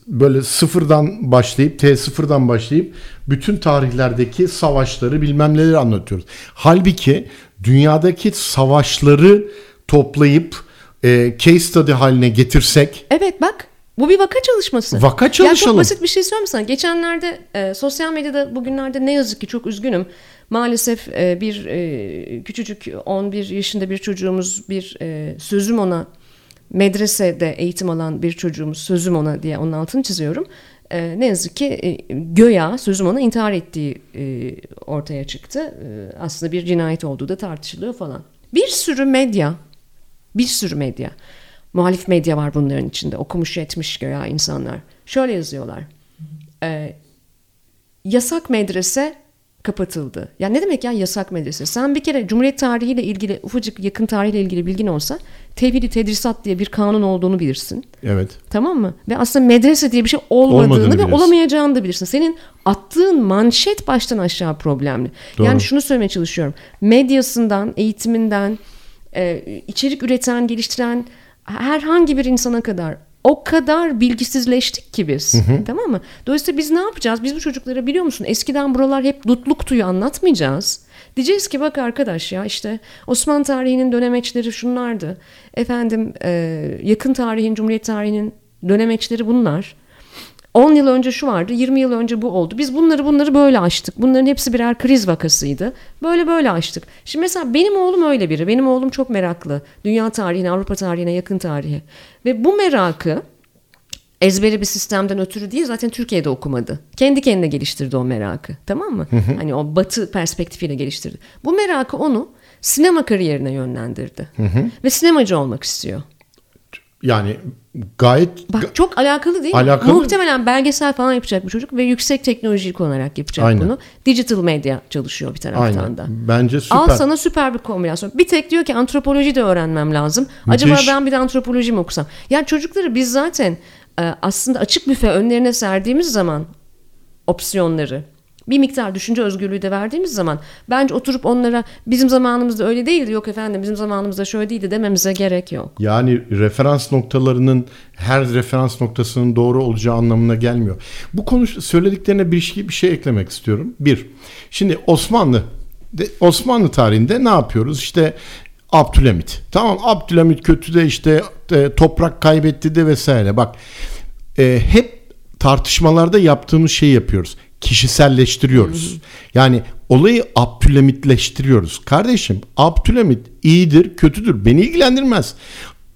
böyle sıfırdan başlayıp T sıfırdan başlayıp bütün tarihlerdeki savaşları bilmem neleri anlatıyoruz. Halbuki dünyadaki savaşları toplayıp e, case study haline getirsek. Evet bak bu bir vaka çalışması. Vaka çalışalım. Ya çok basit bir şey söyleyeyim sana. Geçenlerde e, sosyal medyada bugünlerde ne yazık ki çok üzgünüm. Maalesef e, bir e, küçücük 11 yaşında bir çocuğumuz bir e, sözüm ona medresede eğitim alan bir çocuğumuz sözüm ona diye onun altını çiziyorum. E, ne yazık ki e, göya sözüm ona intihar ettiği e, ortaya çıktı. E, aslında bir cinayet olduğu da tartışılıyor falan. Bir sürü medya, bir sürü medya, muhalif medya var bunların içinde. Okumuş etmiş göya insanlar. Şöyle yazıyorlar. E, yasak medrese kapatıldı. Ya ne demek ya yasak medrese? Sen bir kere Cumhuriyet tarihiyle ilgili ufacık yakın tarihle ilgili bilgin olsa tevhidi tedrisat diye bir kanun olduğunu bilirsin. Evet. Tamam mı? Ve aslında medrese diye bir şey olmadığını Olmadığını ve bilirsin. olamayacağını da bilirsin. Senin attığın manşet baştan aşağı problemli. Doğru. Yani şunu söylemeye çalışıyorum. Medyasından, eğitiminden, e, içerik üreten, geliştiren herhangi bir insana kadar o kadar bilgisizleştik ki biz. Hı hı. Tamam mı? Dolayısıyla biz ne yapacağız? Biz bu çocuklara biliyor musun? Eskiden buralar hep dutluktuyu anlatmayacağız. Diyeceğiz ki bak arkadaş ya işte Osmanlı tarihinin dönemeçleri şunlardı. Efendim e, yakın tarihin, Cumhuriyet tarihinin dönemeçleri bunlar. 10 yıl önce şu vardı, 20 yıl önce bu oldu. Biz bunları bunları böyle açtık. Bunların hepsi birer kriz vakasıydı. Böyle böyle açtık. Şimdi mesela benim oğlum öyle biri. Benim oğlum çok meraklı. Dünya tarihine, Avrupa tarihine, yakın tarihe. Ve bu merakı ezberi bir sistemden ötürü değil zaten Türkiye'de okumadı. Kendi kendine geliştirdi o merakı. Tamam mı? Hani o batı perspektifiyle geliştirdi. Bu merakı onu sinema kariyerine yönlendirdi. Ve sinemacı olmak istiyor. Yani gayet Bak çok alakalı değil alakalı. mi? Muhtemelen belgesel falan yapacak bu çocuk ve yüksek teknoloji kullanarak yapacak Aynen. bunu. Digital medya çalışıyor bir taraftan Aynen. da. Bence süper. Al sana süper bir kombinasyon. Bir tek diyor ki antropoloji de öğrenmem lazım. Müthiş. Acaba ben bir de antropoloji mi okusam? Yani çocukları biz zaten e, aslında açık büfe önlerine serdiğimiz zaman opsiyonları bir miktar düşünce özgürlüğü de verdiğimiz zaman bence oturup onlara bizim zamanımızda öyle değildi yok efendim bizim zamanımızda şöyle değildi dememize gerek yok. Yani referans noktalarının her referans noktasının doğru olacağı anlamına gelmiyor. Bu konu söylediklerine bir şey, bir şey eklemek istiyorum. Bir, şimdi Osmanlı Osmanlı tarihinde ne yapıyoruz? İşte Abdülhamit. Tamam Abdülhamit kötü de işte e, toprak kaybetti de vesaire. Bak e, hep tartışmalarda yaptığımız şeyi yapıyoruz kişiselleştiriyoruz. Yani olayı Abdülhamitleştiriyoruz. Kardeşim Abdülhamit iyidir, kötüdür. Beni ilgilendirmez.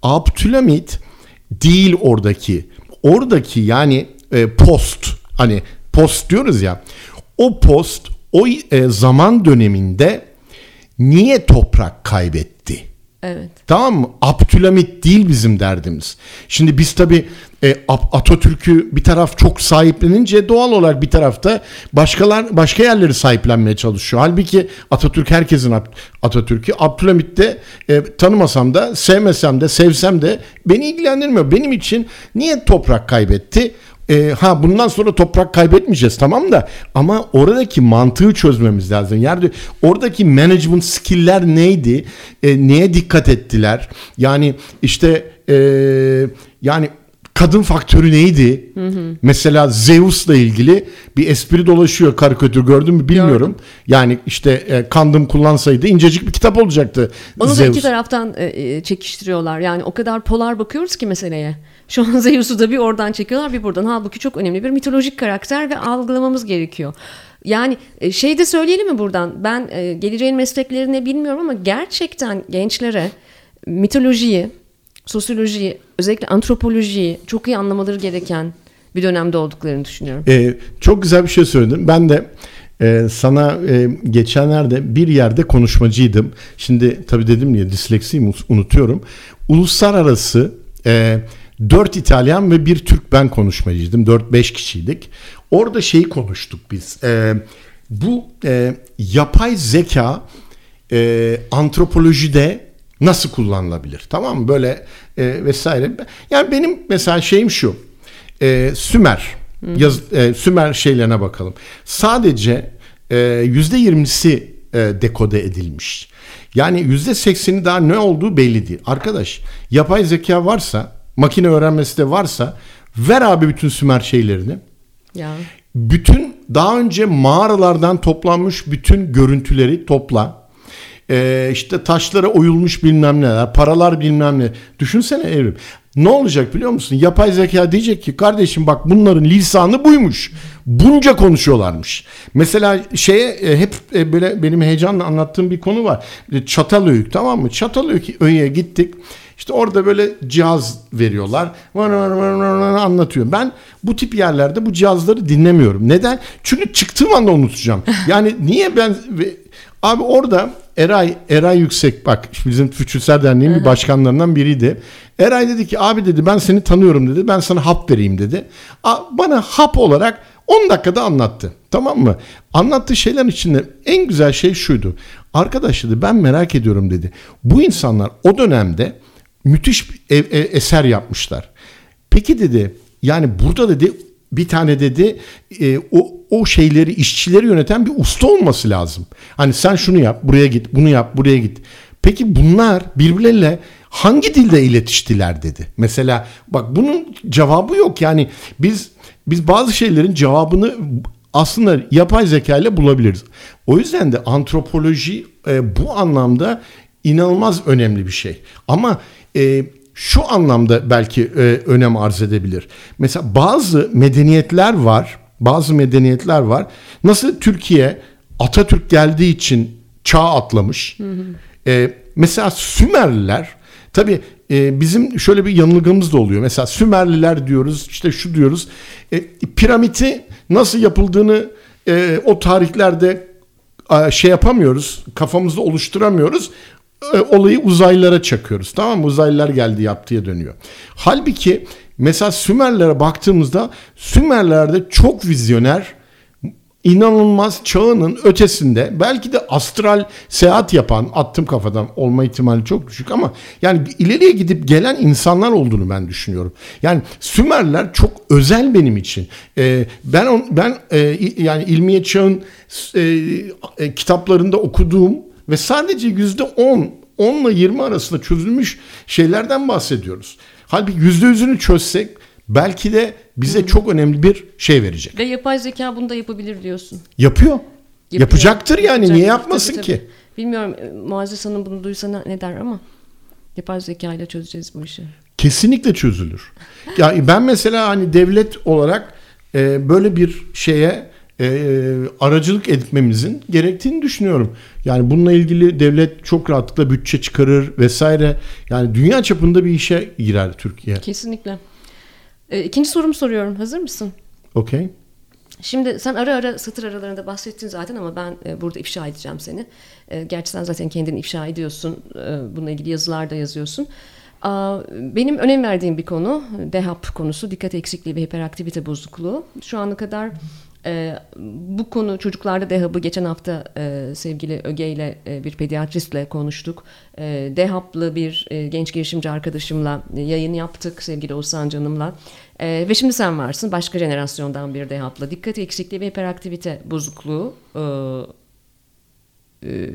Abdülhamit değil oradaki. Oradaki yani e, post hani post diyoruz ya. O post o e, zaman döneminde niye toprak kaybetti? Evet. Tamam mı? Abdülhamit değil bizim derdimiz. Şimdi biz tabii e, Atatürk'ü bir taraf çok sahiplenince doğal olarak bir tarafta başkalar başka yerleri sahiplenmeye çalışıyor. Halbuki Atatürk herkesin Atatürk'ü. Abdülhamit de e, tanımasam da sevmesem de sevsem de beni ilgilendirmiyor. Benim için niye toprak kaybetti? E, ha bundan sonra toprak kaybetmeyeceğiz tamam da ama oradaki mantığı çözmemiz lazım. Yani oradaki management skill'ler neydi? E, neye dikkat ettiler? Yani işte e, yani kadın faktörü neydi? Hı hı. Mesela Zeus'la ilgili bir espri dolaşıyor karikatür gördün mü bilmiyorum. Gördüm. Yani işte e, kandım kullansaydı incecik bir kitap olacaktı. Onu Zeus. da iki taraftan e, e, çekiştiriyorlar. Yani o kadar polar bakıyoruz ki meseleye. Şu an Zeus'u da bir oradan çekiyorlar bir buradan. Halbuki çok önemli bir mitolojik karakter ve algılamamız gerekiyor. Yani e, şey de söyleyelim mi buradan? Ben e, geleceğin mesleklerini bilmiyorum ama gerçekten gençlere mitolojiyi, sosyolojiyi, özellikle antropolojiyi çok iyi anlamaları gereken bir dönemde olduklarını düşünüyorum. Ee, çok güzel bir şey söyledin. Ben de e, sana e, geçenlerde bir yerde konuşmacıydım. Şimdi tabii dedim ya disleksiyim unutuyorum. Uluslararası e, 4 İtalyan ve bir Türk ben konuşmacıydım. 4-5 kişiydik. Orada şeyi konuştuk biz. E, bu e, yapay zeka e, antropolojide nasıl kullanılabilir? Tamam mı? Böyle e, vesaire. Yani benim mesela şeyim şu. E, Sümer yaz, e, Sümer şeylerine bakalım. Sadece e, yüzde yirmisi e, dekode edilmiş. Yani yüzde sekseni daha ne olduğu belli değil. Arkadaş yapay zeka varsa, makine öğrenmesi de varsa ver abi bütün Sümer şeylerini. Ya. Bütün daha önce mağaralardan toplanmış bütün görüntüleri topla. Ee, işte taşlara oyulmuş bilmem neler, paralar bilmem ne. Düşünsene evrim. Ne olacak biliyor musun? Yapay zeka diyecek ki kardeşim bak bunların lisanı buymuş. Bunca konuşuyorlarmış. Mesela şeye e, hep e, böyle benim heyecanla anlattığım bir konu var. E, Çatalhöyük tamam mı? Çatalhöyük'e gittik. İşte orada böyle cihaz veriyorlar. Anlatıyor. Ben bu tip yerlerde bu cihazları dinlemiyorum. Neden? Çünkü çıktığım anda unutacağım. Yani niye ben abi orada Eray Eray Yüksek bak bizim Füçülser Derneği'nin bir başkanlarından biriydi. Eray dedi ki abi dedi ben seni tanıyorum dedi. Ben sana hap vereyim dedi. Bana hap olarak 10 dakikada anlattı. Tamam mı? Anlattığı şeyler içinde en güzel şey şuydu. Arkadaş dedi ben merak ediyorum dedi. Bu insanlar o dönemde müthiş bir ev, ev, eser yapmışlar. Peki dedi yani burada dedi bir tane dedi e, o o şeyleri işçileri yöneten bir usta olması lazım. Hani sen şunu yap, buraya git, bunu yap, buraya git. Peki bunlar birbirleriyle hangi dilde iletiştiler dedi. Mesela bak bunun cevabı yok. Yani biz biz bazı şeylerin cevabını aslında yapay zeka ile bulabiliriz. O yüzden de antropoloji e, bu anlamda inanılmaz önemli bir şey. Ama e, şu anlamda belki e, önem arz edebilir. Mesela bazı medeniyetler var, bazı medeniyetler var. Nasıl Türkiye Atatürk geldiği için çağ atlamış. Hı hı. E, mesela Sümerliler Tabi e, bizim şöyle bir yanılgımız da oluyor. Mesela Sümerliler diyoruz, işte şu diyoruz. E, piramiti nasıl yapıldığını e, o tarihlerde şey yapamıyoruz, kafamızda oluşturamıyoruz. Olayı uzaylılara çakıyoruz. Tamam mı? Uzaylılar geldi yaptıya dönüyor. Halbuki mesela Sümerlere baktığımızda Sümerlerde çok vizyoner inanılmaz çağının ötesinde belki de astral seyahat yapan attım kafadan olma ihtimali çok düşük ama yani ileriye gidip gelen insanlar olduğunu ben düşünüyorum. Yani Sümerler çok özel benim için. Ee, ben on, ben e, yani ilmiye çağın e, e, kitaplarında okuduğum ve sadece yüzde on 10 ile 20 arasında çözülmüş şeylerden bahsediyoruz. Halbuki yüzde yüzünü çözsek belki de bize çok önemli bir şey verecek. Ve yapay zeka bunu da yapabilir diyorsun. Yapıyor. Yapıyor. Yapacaktır yani Yapacaktır. niye yapmasın tabii, tabii. ki? Bilmiyorum e, Muazzez Hanım bunu duysa ne der ama yapay zeka ile çözeceğiz bu işi. Kesinlikle çözülür. ya ben mesela hani devlet olarak e, böyle bir şeye e, aracılık etmemizin gerektiğini düşünüyorum. Yani bununla ilgili devlet çok rahatlıkla bütçe çıkarır vesaire. Yani dünya çapında bir işe girer Türkiye. Kesinlikle. E, ikinci sorumu soruyorum. Hazır mısın? Okey. Şimdi sen ara ara satır aralarında bahsettin zaten ama ben e, burada ifşa edeceğim seni. E, gerçi sen zaten kendini ifşa ediyorsun. E, bununla ilgili yazılar da yazıyorsun. Benim önem verdiğim bir konu DEHAP konusu. Dikkat eksikliği ve hiperaktivite bozukluğu. Şu ana kadar e, bu konu çocuklarda DEHAP'ı geçen hafta e, sevgili Öge ile e, bir pediatristle konuştuk. E, DEHAP'lı bir e, genç girişimci arkadaşımla e, yayın yaptık sevgili Oğuzhan Canım'la. E, ve şimdi sen varsın başka jenerasyondan bir DEHAP'la. Dikkat eksikliği ve hiperaktivite bozukluğu e, e,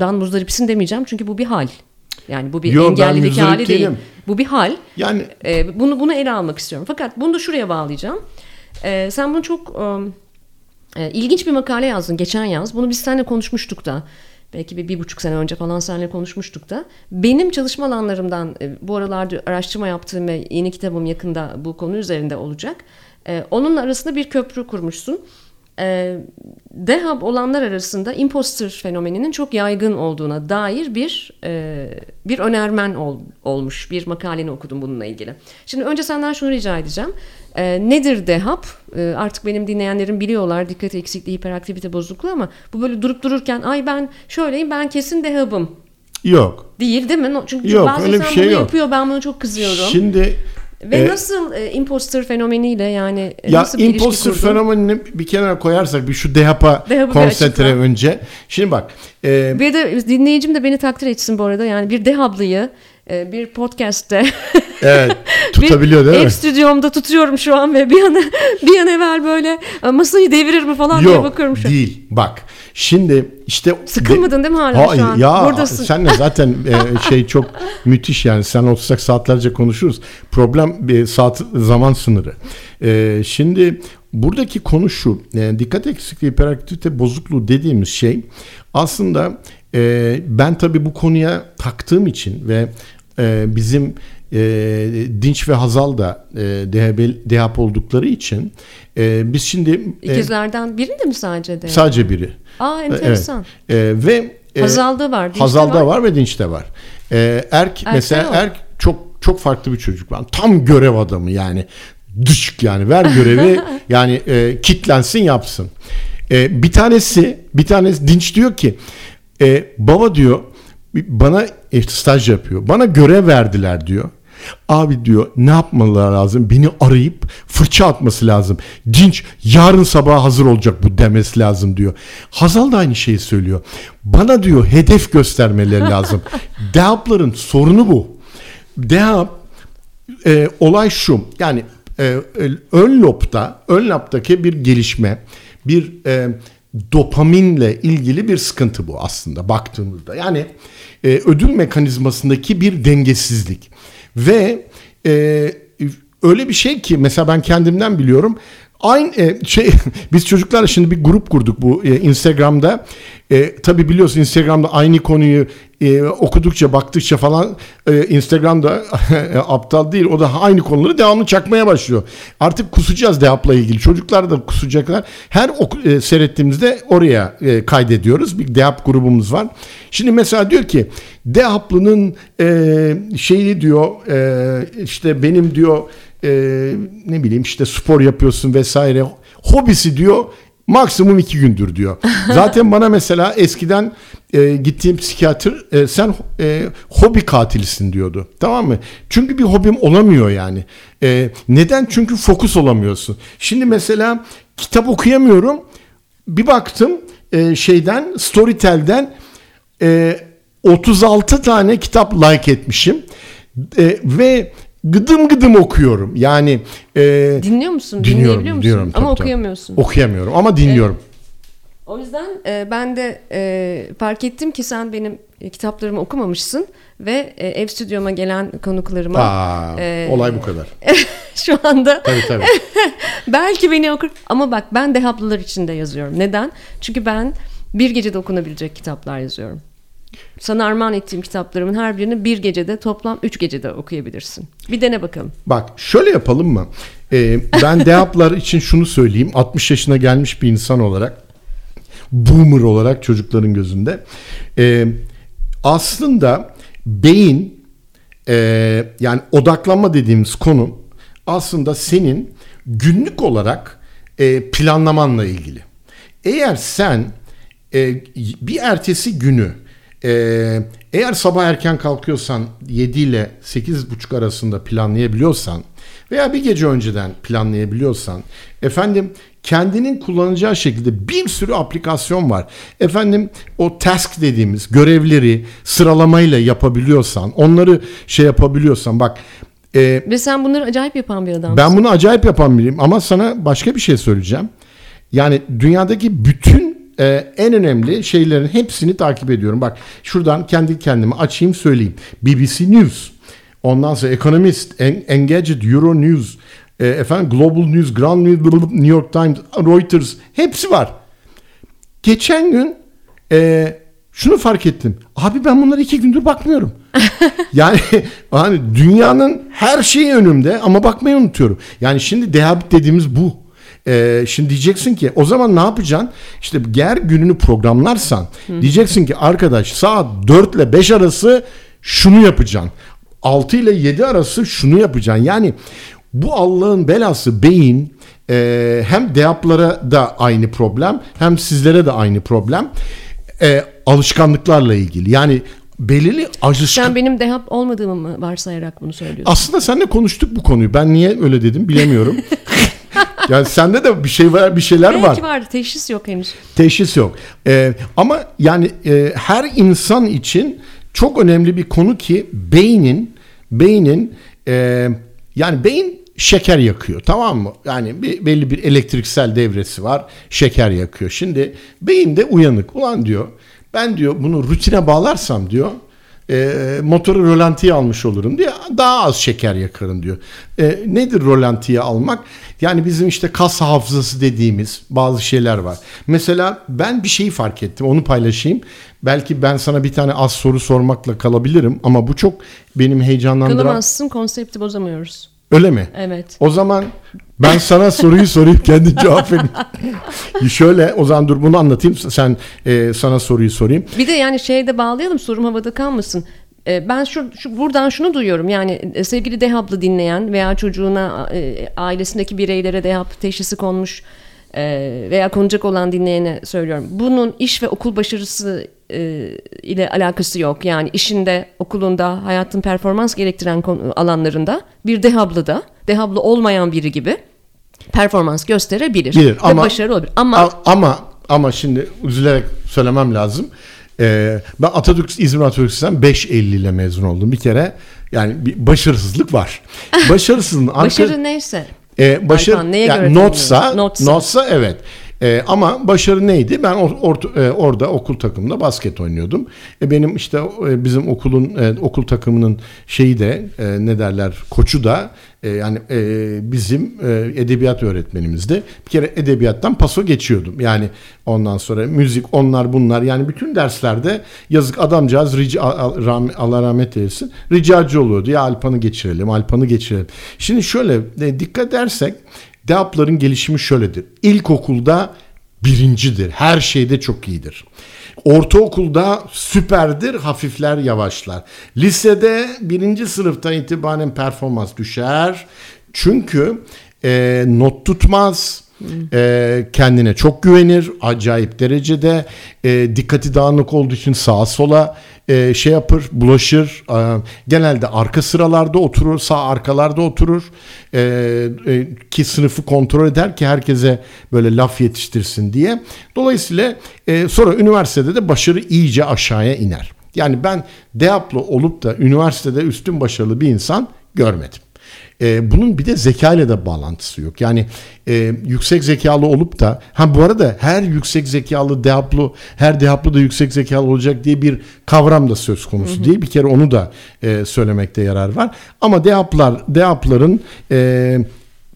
dan muzdaripsin demeyeceğim çünkü bu bir hal. Yani bu bir Yo, engellilik hali değil. Bu bir hal. Yani e, bunu bunu ele almak istiyorum. Fakat bunu da şuraya bağlayacağım. E, sen bunu çok e, ilginç bir makale yazdın geçen yaz. Bunu biz seninle konuşmuştuk da. Belki bir, bir buçuk sene önce falan seninle konuşmuştuk da. Benim çalışma alanlarımdan e, bu aralarda araştırma yaptığım ve yeni kitabım yakında bu konu üzerinde olacak. E, onunla arasında bir köprü kurmuşsun e, DEHAB olanlar arasında imposter fenomeninin çok yaygın olduğuna dair bir e, bir önermen ol, olmuş. Bir makaleni okudum bununla ilgili. Şimdi önce senden şunu rica edeceğim. E, nedir DEHAP? E, artık benim dinleyenlerim biliyorlar dikkat eksikliği, hiperaktivite bozukluğu ama bu böyle durup dururken ay ben şöyleyim ben kesin DEHAP'ım. Yok. Değil değil mi? Çünkü yok, bazı öyle insan bir şey bunu yok. yapıyor ben bunu çok kızıyorum. Şimdi Ve Ee, nasıl e, imposter fenomeniyle yani e, Ya nasıl bir imposter fenomenini bir kenara koyarsak bir şu DEHAP'a bir konsantre önce. Şimdi bak e, Bir de dinleyicim de beni takdir etsin bu arada. Yani bir dehablıyı e, bir podcast'te evet tutabiliyor değil ev mi? stüdyomda tutuyorum şu an ve bir an bir an evvel böyle "Aa, masayı devirir mi falan diye Yok bakıyorum şu an. değil. Bak şimdi işte Sıkılmadın değil mi hala Hayır, şu an? Ya Buradasın. senle zaten e, şey çok müthiş yani sen otursak saatlerce konuşuruz. Problem bir saat zaman sınırı. E, şimdi buradaki konu şu. E, dikkat eksikliği hiperaktivite bozukluğu dediğimiz şey aslında e, ben tabii bu konuya taktığım için ve e, bizim e, Dinç ve Hazal da e, DHB, DHP oldukları için e, biz şimdi e, İkizlerden birinde mi sadece de? sadece biri. Aa enteresan. Evet. E, ve e, Hazal'da var. Dinç'te Hazal'da var. ve Dinç'te var. Ee, Erk mesela yok. Erk çok çok farklı bir çocuk. Ben tam görev adamı yani. Dışk yani ver görevi yani e, kitlensin yapsın. E, bir tanesi bir tanesi Dinç diyor ki e, baba diyor bana e, staj yapıyor. Bana görev verdiler diyor. Abi diyor ne yapmaları lazım? Beni arayıp fırça atması lazım. Dinç yarın sabah hazır olacak bu demesi lazım diyor. Hazal da aynı şeyi söylüyor. Bana diyor hedef göstermeleri lazım. DEHAP'ların sorunu bu. DEHAP e, olay şu. Yani e, e, ön lobda, ön lobdaki bir gelişme, bir e, dopaminle ilgili bir sıkıntı bu aslında baktığımızda. Yani e, ödül mekanizmasındaki bir dengesizlik ve e, öyle bir şey ki mesela ben kendimden biliyorum. Aynı e, şey biz çocuklarla şimdi bir grup kurduk bu e, Instagram'da. E, tabii biliyorsun Instagram'da aynı konuyu e, okudukça baktıkça falan e, Instagram'da aptal değil. O da aynı konuları devamlı çakmaya başlıyor. Artık kusacağız DEHAP'la ilgili. Çocuklar da kusacaklar. Her oku, e, seyrettiğimizde oraya e, kaydediyoruz. Bir DEHAP grubumuz var. Şimdi mesela diyor ki DEHAP'lının e, şeyi diyor e, işte benim diyor e, ne bileyim işte spor yapıyorsun vesaire. Hobisi diyor maksimum iki gündür diyor. Zaten bana mesela eskiden e, gittiğim psikiyatr e, sen e, hobi katilisin diyordu. Tamam mı? Çünkü bir hobim olamıyor yani. E, neden? Çünkü fokus olamıyorsun. Şimdi mesela kitap okuyamıyorum. Bir baktım e, şeyden Storytel'den e, 36 tane kitap like etmişim. E, ve gıdım gıdım okuyorum. Yani e, Dinliyor musun? dinliyorum, Dinleyebiliyor musun? dinliyorum. Ama tabii, tabii. okuyamıyorsun. Okuyamıyorum ama dinliyorum. O yüzden e, ben de e, fark ettim ki sen benim e, kitaplarımı okumamışsın ve e, ev stüdyoma gelen konuklarıma Aa, e, olay bu kadar. şu anda Tabii tabii. belki beni okur ama bak ben dehaplılar için de yazıyorum. Neden? Çünkü ben bir gecede okunabilecek kitaplar yazıyorum. Sana armağan ettiğim kitaplarımın her birini bir gecede toplam üç gecede okuyabilirsin. Bir dene bakalım. Bak şöyle yapalım mı? Ee, ben DEHAP'lar için şunu söyleyeyim. 60 yaşına gelmiş bir insan olarak, boomer olarak çocukların gözünde. Ee, aslında beyin e, yani odaklanma dediğimiz konu aslında senin günlük olarak e, planlamanla ilgili. Eğer sen e, bir ertesi günü e, eğer sabah erken kalkıyorsan 7 ile 8.30 arasında planlayabiliyorsan veya bir gece önceden planlayabiliyorsan efendim kendinin kullanacağı şekilde bir sürü aplikasyon var. Efendim o task dediğimiz görevleri sıralamayla yapabiliyorsan onları şey yapabiliyorsan bak e, Ve sen bunları acayip yapan bir adamsın. ben bunu acayip yapan biriyim ama sana başka bir şey söyleyeceğim. Yani dünyadaki bütün e, en önemli şeylerin hepsini takip ediyorum. Bak şuradan kendi kendime açayım söyleyeyim. BBC News, ondan sonra Economist, En- Engadget, Euro News, e, efendim Global News, Grand News, New York Times, Reuters hepsi var. Geçen gün e, şunu fark ettim. Abi ben bunları iki gündür bakmıyorum. yani hani dünyanın her şeyi önümde ama bakmayı unutuyorum. Yani şimdi dehabit dediğimiz bu. Ee, şimdi diyeceksin ki o zaman ne yapacaksın? İşte eğer gününü programlarsan diyeceksin ki arkadaş saat 4 ile 5 arası şunu yapacaksın. 6 ile 7 arası şunu yapacaksın. Yani bu Allah'ın belası beyin e, hem deaplara da aynı problem hem sizlere de aynı problem. E, alışkanlıklarla ilgili. Yani belirli alışkan... Sen benim dehap olmadığımı mı varsayarak bunu söylüyorsun? Aslında seninle konuştuk bu konuyu. Ben niye öyle dedim bilemiyorum. yani sende de bir şey var, bir şeyler var. Belki vardı. Teşhis yok henüz. Teşhis yok. Ee, ama yani e, her insan için çok önemli bir konu ki beynin beynin e, yani beyin şeker yakıyor tamam mı? Yani bir, belli bir elektriksel devresi var. Şeker yakıyor. Şimdi beyin de uyanık. Ulan diyor ben diyor bunu rutine bağlarsam diyor e, motoru rolantiye almış olurum diye daha az şeker yakarım diyor. E, nedir rolantiye almak? Yani bizim işte kas hafızası dediğimiz bazı şeyler var. Mesela ben bir şeyi fark ettim onu paylaşayım. Belki ben sana bir tane az soru sormakla kalabilirim ama bu çok benim heyecanlandıran... Kalamazsın konsepti bozamıyoruz. Öyle mi? Evet. O zaman ben sana soruyu sorayım kendi cevap vereyim. Şöyle o zaman dur bunu anlatayım sen e, sana soruyu sorayım. Bir de yani şeyde bağlayalım sorum havada kalmasın. E, ben şu, şu buradan şunu duyuyorum yani e, sevgili DEHAP'lı dinleyen veya çocuğuna e, ailesindeki bireylere DEHAP teşhisi konmuş e, veya konacak olan dinleyene söylüyorum. Bunun iş ve okul başarısı e, ile alakası yok. Yani işinde, okulunda, hayatın performans gerektiren alanlarında bir DEHAP'lı da DEHAP'lı olmayan biri gibi performans gösterebilir Bilir, ve ama- başarılı olabilir. Ama A- ama ama şimdi üzülerek söylemem lazım. Ee, ben Atatürk İzmir Atatürk Lisesi'nden 5.50 ile mezun oldum bir kere. Yani bir başarısızlık var. Başarısızlığın başarı neyse. E, başarı Alpan, neye yani göre notsa, notsa Notsa. evet. E, ama başarı neydi? Ben or, orta- e, orada okul takımında basket oynuyordum. E, benim işte e, bizim okulun e, okul takımının şeyi de e, ne derler koçu da e, yani e, bizim e, edebiyat öğretmenimizdi. Bir kere edebiyattan paso geçiyordum. Yani ondan sonra müzik onlar bunlar yani bütün derslerde yazık adamcağız rica, Allah rahmet eylesin ricacı oluyordu. Ya Alpan'ı geçirelim, Alpan'ı geçirelim. Şimdi şöyle e, dikkat edersek DEAP'ların gelişimi şöyledir. İlkokulda birincidir. Her şeyde çok iyidir. Ortaokulda süperdir, hafifler, yavaşlar. Lisede birinci sınıftan itibaren performans düşer. Çünkü e, not tutmaz, e, kendine çok güvenir, acayip derecede e, dikkati dağınık olduğu için sağa sola e, şey yapır, bulaşır. E, genelde arka sıralarda oturur, sağ arkalarda oturur. E, e, ki sınıfı kontrol eder ki herkese böyle laf yetiştirsin diye. Dolayısıyla e, sonra üniversitede de başarı iyice aşağıya iner. Yani ben DEAP'lı olup da üniversitede üstün başarılı bir insan görmedim. E, bunun bir de zeka ile de bağlantısı yok. Yani e, yüksek zekalı olup da ha bu arada her yüksek zekalı DEAP'lı her DEAP'lı da yüksek zekalı olacak diye bir kavram da söz konusu değil. Bir kere onu da e, söylemekte yarar var. Ama DEAP'lar DEAP'ların e,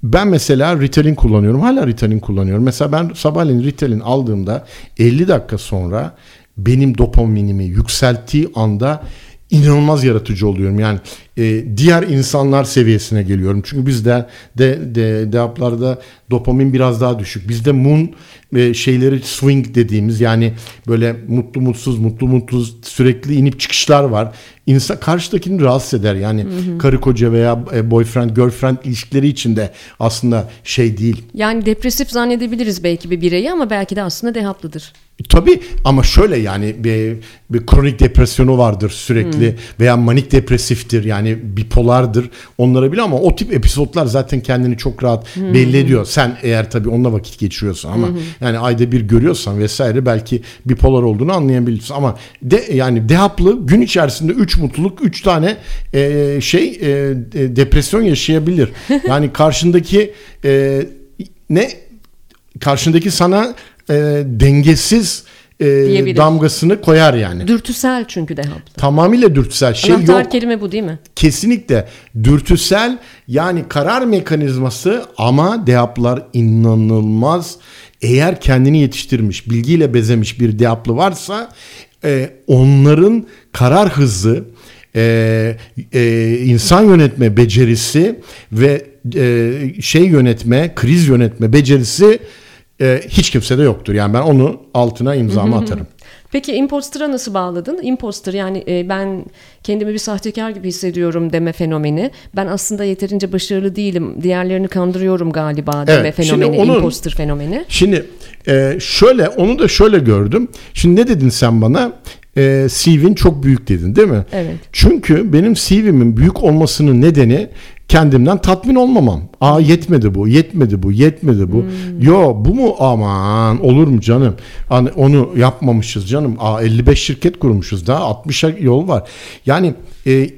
ben mesela Ritalin kullanıyorum. Hala Ritalin kullanıyorum. Mesela ben sabahleyin Ritalin aldığımda 50 dakika sonra benim dopaminimi yükselttiği anda inanılmaz yaratıcı oluyorum. Yani e, diğer insanlar seviyesine geliyorum. Çünkü bizde de, de DEAP'larda dopamin biraz daha düşük. Bizde moon e, şeyleri swing dediğimiz yani böyle mutlu mutsuz mutlu mutsuz sürekli inip çıkışlar var. İnsan karşıdakini rahatsız eder. Yani karı koca veya e, boyfriend girlfriend ilişkileri içinde aslında şey değil. Yani depresif zannedebiliriz belki bir bireyi ama belki de aslında dehaplıdır. Tabii ama şöyle yani bir, bir kronik depresyonu vardır sürekli veya manik depresiftir yani bipolardır onlara bile ama o tip episodlar zaten kendini çok rahat belli ediyor. Sen eğer tabii onunla vakit geçiriyorsan ama yani ayda bir görüyorsan vesaire belki bipolar olduğunu anlayabilirsin. Ama de yani dehaplı gün içerisinde 3 mutluluk 3 tane e, şey e, depresyon yaşayabilir. Yani karşındaki e, ne? Karşındaki sana e, dengesiz e, damgasını koyar yani. Dürtüsel çünkü dehaplı. Tamamıyla dürtüsel şey Anahtar yok. kelime bu değil mi? Kesinlikle dürtüsel yani karar mekanizması ama deaplar inanılmaz. Eğer kendini yetiştirmiş, bilgiyle bezemiş bir deaplı varsa e, onların karar hızı, e, e, insan yönetme becerisi ve e, şey yönetme, kriz yönetme becerisi e, hiç kimsede yoktur. Yani ben onu altına imzamı atarım. Peki imposter'a nasıl bağladın? Imposter yani e, ben kendimi bir sahtekar gibi hissediyorum deme fenomeni. Ben aslında yeterince başarılı değilim. Diğerlerini kandırıyorum galiba deme Evet, fenomeni. onun- Imposter fenomeni. Şimdi e, şöyle onu da şöyle gördüm. Şimdi ne dedin sen bana? e, CV'in çok büyük dedin değil mi? Evet. Çünkü benim CV'min büyük olmasının nedeni kendimden tatmin olmamam. Aa yetmedi bu, yetmedi bu, yetmedi bu. Hmm. Yo bu mu aman olur mu canım? Hani onu yapmamışız canım. Aa 55 şirket kurmuşuz daha 60'a yol var. Yani e,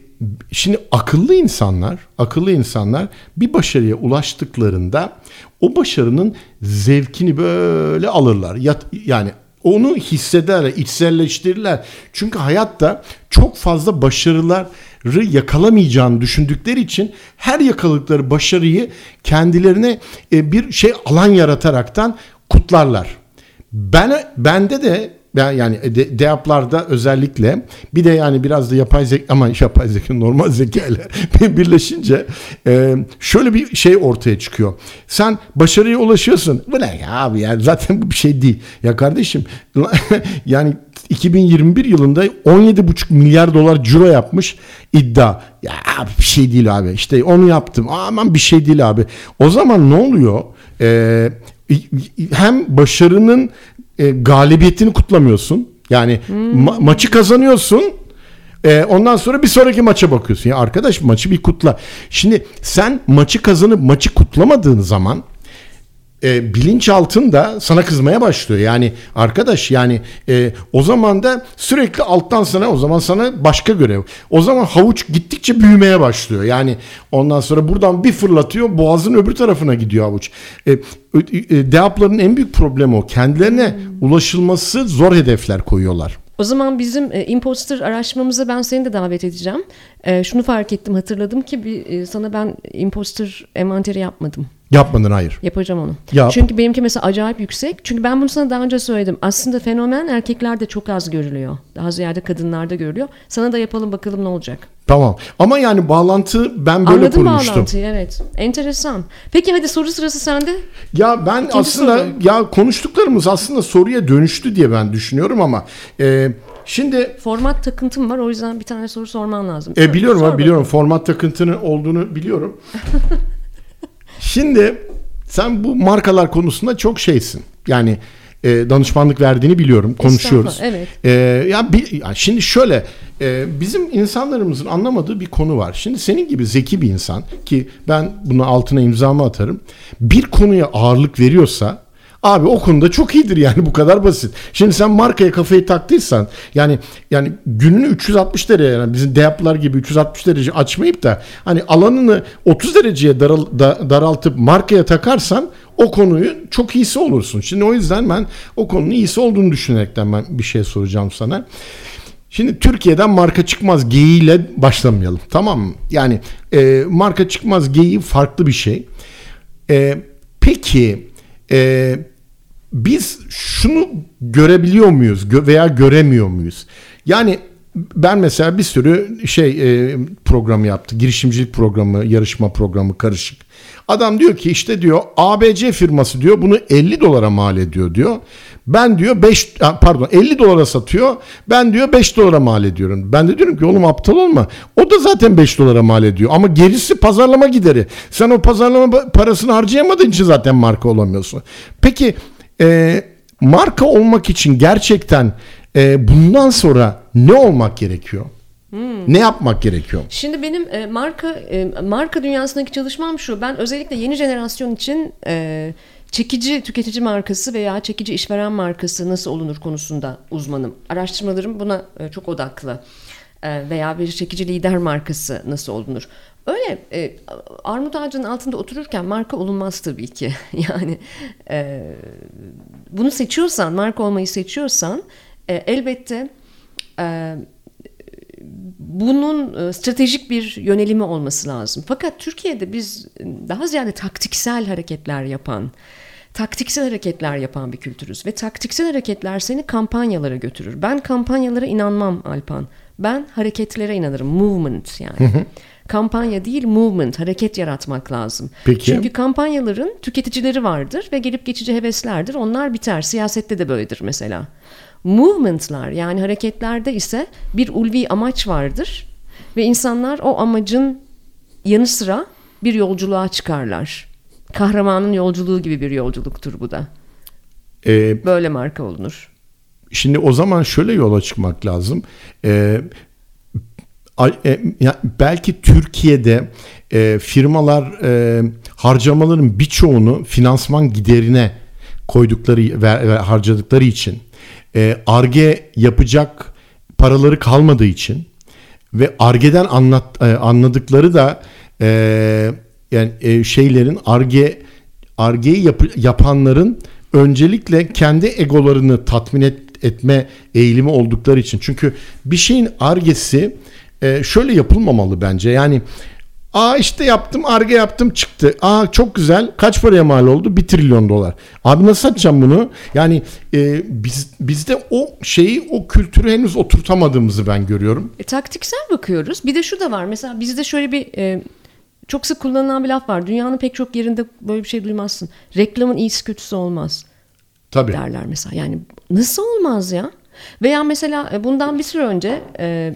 şimdi akıllı insanlar, akıllı insanlar bir başarıya ulaştıklarında o başarının zevkini böyle alırlar. Yani onu hissederler, içselleştirirler. Çünkü hayatta çok fazla başarıları yakalamayacağını düşündükleri için her yakaladıkları başarıyı kendilerine e, bir şey alan yarataraktan kutlarlar. Ben bende de yani de, DEAP'larda özellikle bir de yani biraz da yapay zeka ama yapay zeka normal zeka ile birleşince e, şöyle bir şey ortaya çıkıyor. Sen başarıya ulaşıyorsun. Bu ne ya abi yani zaten bu bir şey değil. Ya kardeşim yani 2021 yılında 17,5 milyar dolar ciro yapmış iddia. Ya abi bir şey değil abi. İşte onu yaptım. Aman bir şey değil abi. O zaman ne oluyor? Ee, hem başarının e, galibiyetini kutlamıyorsun. Yani hmm. ma- maçı kazanıyorsun. E, ondan sonra bir sonraki maça bakıyorsun. Ya arkadaş maçı bir kutla. Şimdi sen maçı kazanıp maçı kutlamadığın zaman e, bilinçaltın da sana kızmaya başlıyor. Yani arkadaş yani e, o zaman da sürekli alttan sana o zaman sana başka görev. O zaman havuç gittikçe büyümeye başlıyor. Yani ondan sonra buradan bir fırlatıyor boğazın öbür tarafına gidiyor havuç. E, e, DEAP'ların en büyük problemi o. Kendilerine ulaşılması zor hedefler koyuyorlar. O zaman bizim e, imposter araştırmamıza ben seni de davet edeceğim. E, şunu fark ettim hatırladım ki bir, e, sana ben imposter envanteri yapmadım. Yapmadın hayır. Yapacağım onu. Yap. Çünkü benimki mesela acayip yüksek. Çünkü ben bunu sana daha önce söyledim. Aslında fenomen erkeklerde çok az görülüyor. Daha ziyade kadınlarda görülüyor. Sana da yapalım bakalım ne olacak. Tamam. Ama yani bağlantı ben böyle Anladım kurmuştum. bağlantıyı evet. Enteresan. Peki hadi soru sırası sende. Ya ben İkinci aslında soru. ya konuştuklarımız aslında soruya dönüştü diye ben düşünüyorum ama e, Şimdi format takıntım var o yüzden bir tane soru sorman lazım. E, biliyorum Sor biliyorum format takıntının olduğunu biliyorum. Şimdi sen bu markalar konusunda çok şeysin. Yani e, danışmanlık verdiğini biliyorum. Konuşuyoruz. Evet. E, ya, bir, ya şimdi şöyle e, bizim insanlarımızın anlamadığı bir konu var. Şimdi senin gibi zeki bir insan ki ben bunu altına imzamı atarım. Bir konuya ağırlık veriyorsa Abi o konuda çok iyidir yani bu kadar basit. Şimdi sen markaya kafayı taktıysan yani yani gününü 360 derece yani bizim deyaplar gibi 360 derece açmayıp da hani alanını 30 dereceye daral, da, daraltıp markaya takarsan o konuyu çok iyisi olursun. Şimdi o yüzden ben o konunun iyisi olduğunu düşünerekten ben bir şey soracağım sana. Şimdi Türkiye'den marka çıkmaz geyiğiyle başlamayalım. Tamam mı? Yani e, marka çıkmaz geyiği farklı bir şey. E, peki e, biz şunu görebiliyor muyuz veya göremiyor muyuz? Yani ben mesela bir sürü şey e, programı yaptı. Girişimcilik programı, yarışma programı karışık. Adam diyor ki işte diyor ABC firması diyor bunu 50 dolara mal ediyor diyor. Ben diyor 5 pardon 50 dolara satıyor. Ben diyor 5 dolara mal ediyorum. Ben de diyorum ki oğlum aptal olma. O da zaten 5 dolara mal ediyor. Ama gerisi pazarlama gideri. Sen o pazarlama parasını harcayamadığın için zaten marka olamıyorsun. Peki e, marka olmak için gerçekten e, bundan sonra ne olmak gerekiyor? Hmm. Ne yapmak gerekiyor? Şimdi benim e, marka e, marka dünyasındaki çalışmam şu. Ben özellikle yeni jenerasyon için e, çekici tüketici markası veya çekici işveren markası nasıl olunur konusunda uzmanım. Araştırmalarım buna e, çok odaklı. E, veya bir çekici lider markası nasıl olunur? Öyle e, armut ağacının altında otururken marka olunmaz tabii ki. yani e, bunu seçiyorsan, marka olmayı seçiyorsan e, elbette e, bunun e, stratejik bir yönelimi olması lazım. Fakat Türkiye'de biz daha ziyade taktiksel hareketler yapan, taktiksel hareketler yapan bir kültürüz ve taktiksel hareketler seni kampanyalara götürür. Ben kampanyalara inanmam Alpan. Ben hareketlere inanırım. Movement yani. kampanya değil movement, hareket yaratmak lazım. Peki. Çünkü kampanyaların tüketicileri vardır ve gelip geçici heveslerdir. Onlar biter. Siyasette de böyledir mesela. Movement'lar yani hareketlerde ise bir ulvi amaç vardır ve insanlar o amacın yanı sıra bir yolculuğa çıkarlar. Kahramanın yolculuğu gibi bir yolculuktur bu da. Ee, Böyle marka olunur. şimdi o zaman şöyle yola çıkmak lazım. E, e, belki Türkiye'de e, firmalar e, harcamaların birçoğunu finansman giderine koydukları ve, ve harcadıkları için ARGE e, yapacak paraları kalmadığı için ve ARGE'den anlat, e, anladıkları da e, yani e, şeylerin ARGE ARGE'yi yap, yapanların öncelikle kendi egolarını tatmin et, etme eğilimi oldukları için. Çünkü bir şeyin ARGE'si e, şöyle yapılmamalı bence. Yani Aa işte yaptım, arge yaptım çıktı. Aa çok güzel. Kaç paraya mal oldu? Bir trilyon dolar. Abi nasıl satacağım bunu? Yani e, biz bizde o şeyi, o kültürü henüz oturtamadığımızı ben görüyorum. E, taktiksel bakıyoruz. Bir de şu da var. Mesela bizde şöyle bir e, çok sık kullanılan bir laf var. Dünyanın pek çok yerinde böyle bir şey duymazsın. Reklamın iyisi kötüsü olmaz. Tabii. Derler mesela. Yani nasıl olmaz ya? Veya mesela e, bundan bir süre önce e,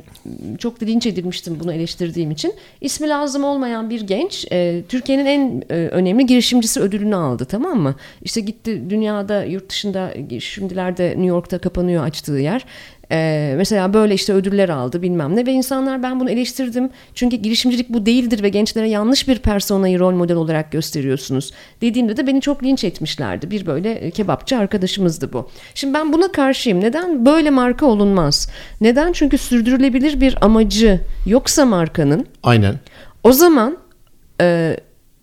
çok da linç edilmiştim bunu eleştirdiğim için. ismi lazım olmayan bir genç e, Türkiye'nin en önemli girişimcisi ödülünü aldı tamam mı? İşte gitti dünyada yurt dışında şimdilerde New York'ta kapanıyor açtığı yer. Ee, mesela böyle işte ödüller aldı bilmem ne ve insanlar ben bunu eleştirdim. Çünkü girişimcilik bu değildir ve gençlere yanlış bir personayı rol model olarak gösteriyorsunuz. Dediğimde de beni çok linç etmişlerdi. Bir böyle e, kebapçı arkadaşımızdı bu. Şimdi ben buna karşıyım. Neden? Böyle marka olunmaz. Neden? Çünkü sürdürülebilir bir amacı yoksa markanın. Aynen. O zaman e,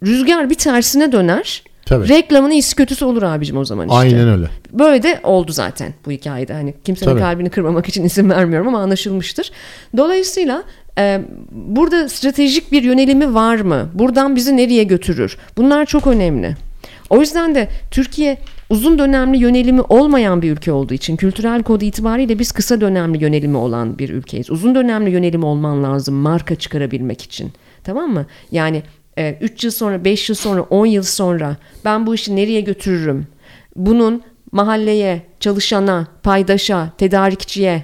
rüzgar bir tersine döner Tabii. Reklamın iyisi kötüsü olur abicim o zaman işte. Aynen öyle. Böyle de oldu zaten bu hikayede. Hani kimsenin Tabii. kalbini kırmamak için isim vermiyorum ama anlaşılmıştır. Dolayısıyla e, burada stratejik bir yönelimi var mı? Buradan bizi nereye götürür? Bunlar çok önemli. O yüzden de Türkiye uzun dönemli yönelimi olmayan bir ülke olduğu için kültürel kod itibariyle biz kısa dönemli yönelimi olan bir ülkeyiz. Uzun dönemli yönelim olman lazım marka çıkarabilmek için. Tamam mı? Yani 3 yıl sonra, 5 yıl sonra, 10 yıl sonra ben bu işi nereye götürürüm? Bunun mahalleye, çalışana, paydaşa, tedarikçiye,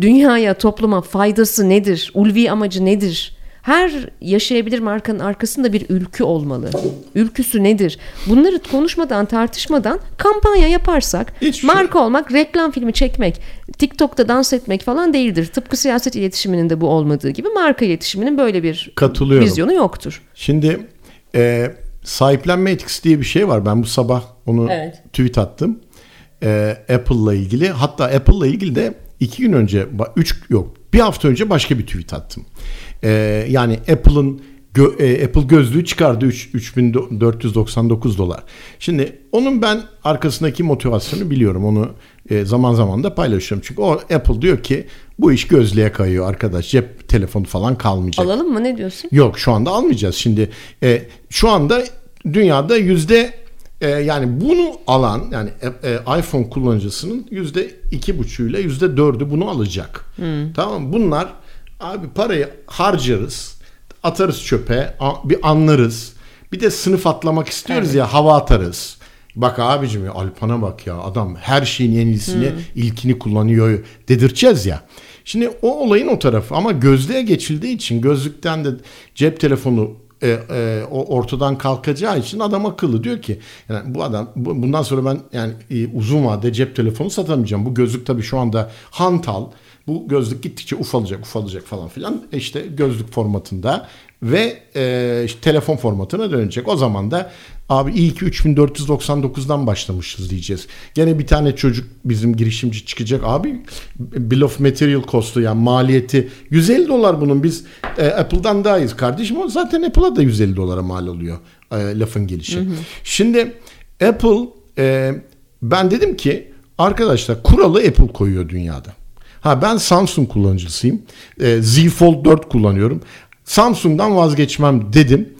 dünyaya, topluma faydası nedir? Ulvi amacı nedir? Her yaşayabilir markanın arkasında bir ülkü olmalı. Ülküsü nedir? Bunları konuşmadan, tartışmadan kampanya yaparsak Hiçbir marka şey. olmak, reklam filmi çekmek, TikTok'ta dans etmek falan değildir. Tıpkı siyaset iletişiminin de bu olmadığı gibi marka iletişiminin böyle bir vizyonu yoktur. Şimdi e, sahiplenme etkisi diye bir şey var. Ben bu sabah onu evet. tweet attım. E, Apple'la ilgili. Hatta Apple'la ilgili de iki gün önce, üç yok bir hafta önce başka bir tweet attım. E, yani Apple'ın gö, e, Apple gözlüğü çıkardı 3, 3499 dolar. Şimdi onun ben arkasındaki motivasyonu biliyorum. Onu e, zaman zaman da paylaşıyorum. Çünkü o Apple diyor ki bu iş gözlüğe kayıyor arkadaş. Cep telefonu falan kalmayacak. Alalım mı ne diyorsun? Yok şu anda almayacağız. Şimdi e, şu anda dünyada yüzde e, yani bunu alan yani e, e, iPhone kullanıcısının yüzde iki buçuğuyla yüzde dördü bunu alacak. Hmm. Tamam Bunlar abi parayı harcarız, atarız çöpe, bir anlarız. Bir de sınıf atlamak istiyoruz evet. ya hava atarız. Bak abicim ya Alpan'a bak ya adam her şeyin yenisini hmm. ilkini kullanıyor dedirteceğiz ya. Şimdi o olayın o tarafı ama gözlüğe geçildiği için gözlükten de cep telefonu e, e, o ortadan kalkacağı için adam akıllı diyor ki yani bu adam bu, bundan sonra ben yani e, uzun vade cep telefonu satamayacağım. Bu gözlük tabii şu anda hantal. Bu gözlük gittikçe ufalacak ufalacak falan filan. E işte gözlük formatında ve e, işte telefon formatına dönecek. O zaman da abi iyi ki 3499'dan başlamışız diyeceğiz. Gene bir tane çocuk bizim girişimci çıkacak. Abi bill of material cost'u yani maliyeti 150 dolar bunun biz e, Apple'dan daha iyiyiz kardeşim. O zaten Apple'a da 150 dolara mal oluyor e, lafın gelişi. Hı hı. Şimdi Apple e, ben dedim ki arkadaşlar kuralı Apple koyuyor dünyada. Ha ben Samsung kullanıcısıyım. E, Z Fold 4 kullanıyorum. Samsung'dan vazgeçmem dedim.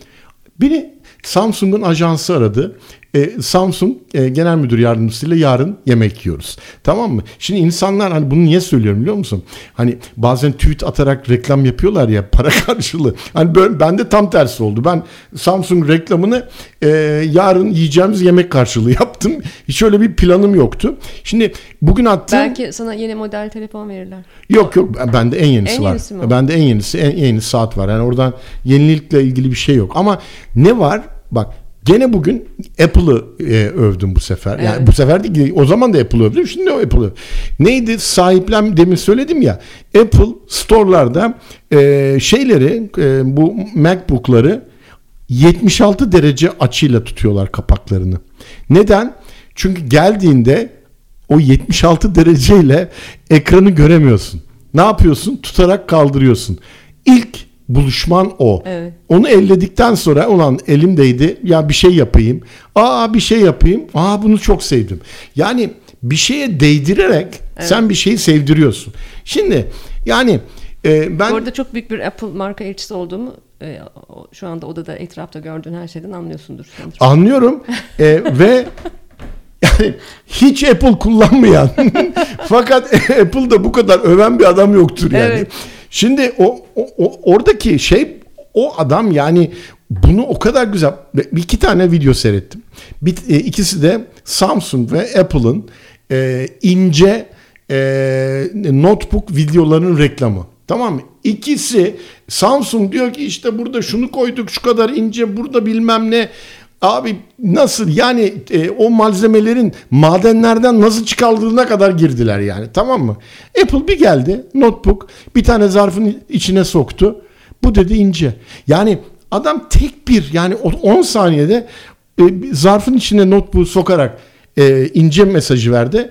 Beni Samsung'un ajansı aradı e, Samsung e, Genel Müdür Yardımcısıyla yarın yemek yiyoruz. Tamam mı? Şimdi insanlar hani bunu niye söylüyorum biliyor musun? Hani bazen tweet atarak reklam yapıyorlar ya para karşılığı. Hani böyle, ben de tam tersi oldu. Ben Samsung reklamını e, yarın yiyeceğimiz yemek karşılığı yaptım. Hiç öyle bir planım yoktu. Şimdi bugün attığım... Belki sana yeni model telefon verirler. Yok yok bende en yenisi en var. Yenisi mi? Bende en yenisi en, en yeni saat var. Yani oradan yenilikle ilgili bir şey yok. Ama ne var? Bak Gene bugün Apple'ı e, övdüm bu sefer. Yani Evet. bu sefer değil o zaman da Apple'ı övdüm. Şimdi o Apple'ı. Neydi? Sahiplen demin söyledim ya. Apple store'larda e, şeyleri e, bu MacBook'ları 76 derece açıyla tutuyorlar kapaklarını. Neden? Çünkü geldiğinde o 76 dereceyle ekranı göremiyorsun. Ne yapıyorsun? Tutarak kaldırıyorsun. İlk buluşman o. Evet. Onu elledikten sonra ulan elimdeydi ya bir şey yapayım. Aa bir şey yapayım. Aa bunu çok sevdim. Yani bir şeye değdirerek sen bir şeyi sevdiriyorsun. Şimdi yani e, ben Bu arada çok büyük bir Apple marka elçisi olduğumu e, şu anda odada etrafta gördüğün her şeyden anlıyorsundur. sanırım. Anlıyorum E, ve yani hiç Apple kullanmayan fakat Apple'da bu kadar öven bir adam yoktur yani. Evet. Şimdi o, o, o- oradaki şey o adam yani bunu o kadar güzel bir iki tane video seyrettim. Bir, e, ikisi de Samsung ve Apple'ın e, ince e, notebook videolarının reklamı. Tamam mı? İkisi Samsung diyor ki işte burada şunu koyduk şu kadar ince burada bilmem ne. Abi nasıl yani e, o malzemelerin madenlerden nasıl çıkarıldığına kadar girdiler yani tamam mı? Apple bir geldi notebook bir tane zarfın içine soktu. Bu dedi ince. Yani adam tek bir yani o 10 saniyede e, zarfın içine notebook sokarak e, ince mesajı verdi.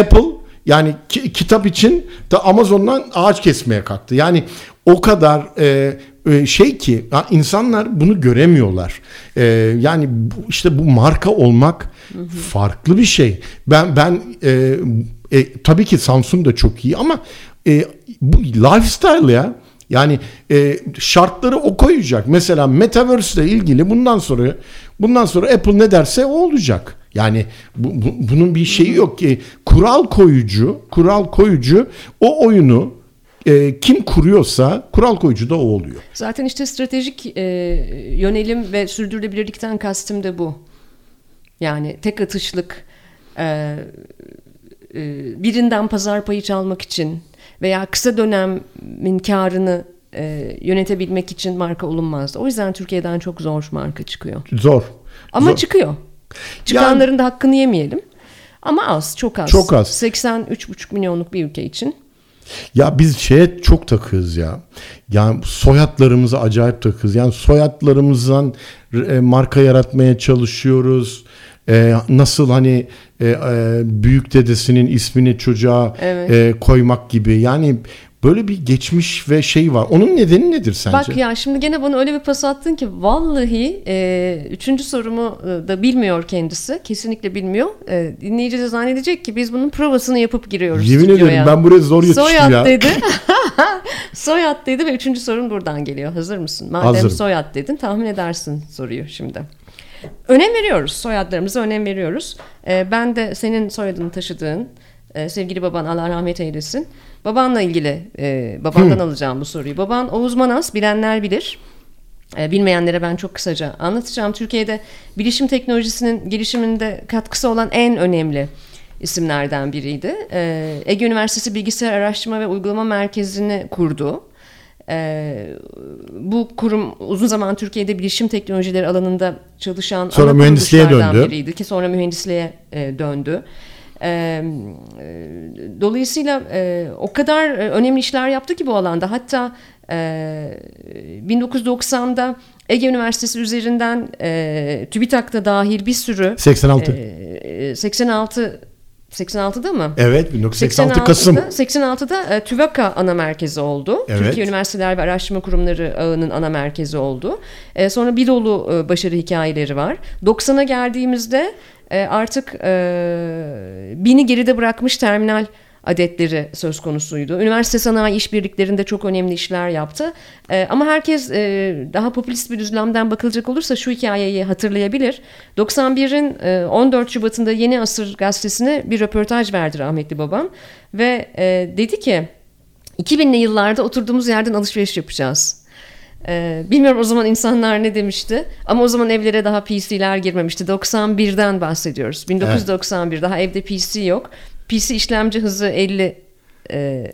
Apple yani ki- kitap için de Amazon'dan ağaç kesmeye kalktı. Yani o kadar e, şey ki insanlar bunu göremiyorlar. E, yani işte bu marka olmak farklı bir şey. Ben ben e, e, tabii ki Samsung da çok iyi ama e, bu lifestyle ya. Yani e, şartları o koyacak. Mesela Metaverse ile ilgili bundan sonra bundan sonra Apple ne derse o olacak. Yani bu, bu- bunun bir şeyi yok ki kural koyucu, kural koyucu o oyunu e, kim kuruyorsa kural koyucu da o oluyor. Zaten işte stratejik e, yönelim ve sürdürülebilirlikten kastım da bu. Yani tek atışlık e, e, birinden pazar payı çalmak için veya kısa dönemin karını e, yönetebilmek için marka olunmazdı. O yüzden Türkiye'den çok zor marka çıkıyor. Zor. Ama Zor. çıkıyor. Çıkanların da hakkını yemeyelim. Ama az, çok az. Çok az. 83,5 milyonluk bir ülke için. Ya biz şeye çok takığız ya. Yani soyadlarımıza acayip takığız. Yani soyadlarımızdan e, marka yaratmaya çalışıyoruz. E, nasıl hani e, e, büyük dedesinin ismini çocuğa Evet. e, koymak gibi. Yani böyle bir geçmiş ve şey var. Onun nedeni nedir sence? Bak ya şimdi gene bana öyle bir pas attın ki vallahi e, üçüncü sorumu e, da bilmiyor kendisi. Kesinlikle bilmiyor. E, dinleyici de zannedecek ki biz bunun provasını yapıp giriyoruz Yemin stüdyoya. ederim ben buraya zor yetiştim Soyad ya. dedi. soyad dedi ve üçüncü sorun buradan geliyor. Hazır mısın? Madem Hazırım. soyad dedin tahmin edersin soruyu şimdi. Önem veriyoruz. Soyadlarımıza önem veriyoruz. Ee, ben de senin soyadını taşıdığın e, sevgili baban Allah rahmet eylesin. Babanla ilgili e, babandan alacağım bu soruyu. Baban Oğuz Manas bilenler bilir. E, bilmeyenlere ben çok kısaca anlatacağım. Türkiye'de bilişim teknolojisinin gelişiminde katkısı olan en önemli isimlerden biriydi. E, Ege Üniversitesi Bilgisayar Araştırma ve Uygulama Merkezi'ni kurdu. E, bu kurum uzun zaman Türkiye'de bilişim teknolojileri alanında çalışan Sonra mühendisliğe döndü. biriydi ki sonra mühendisliğe e, döndü. E, dolayısıyla e, o kadar e, önemli işler yaptı ki bu alanda. Hatta e, 1990'da Ege Üniversitesi üzerinden e, TÜBİTAK'ta dahil bir sürü 86. e, 86 86'da mı? evet 1986 Kasım. 86'da e, TÜVAKA ana merkezi oldu. Evet. Türkiye Üniversiteler ve Araştırma Kurumları ağının ana merkezi oldu. E, sonra bir dolu e, başarı hikayeleri var. 90'a geldiğimizde e, artık e, bini geride bırakmış terminal adetleri söz konusuydu. Üniversite sanayi işbirliklerinde çok önemli işler yaptı. E, ama herkes daha popülist bir düzlemden bakılacak olursa şu hikayeyi hatırlayabilir. 91'in e, 14 Şubat'ında Yeni Asır gazetesine bir röportaj verdi rahmetli babam. Ve dedi ki 2000'li yıllarda oturduğumuz yerden alışveriş yapacağız. Ee, bilmiyorum o zaman insanlar ne demişti ama o zaman evlere daha PC'ler girmemişti. 91'den bahsediyoruz. 1991 daha evde PC yok. PC işlemci hızı 50 e,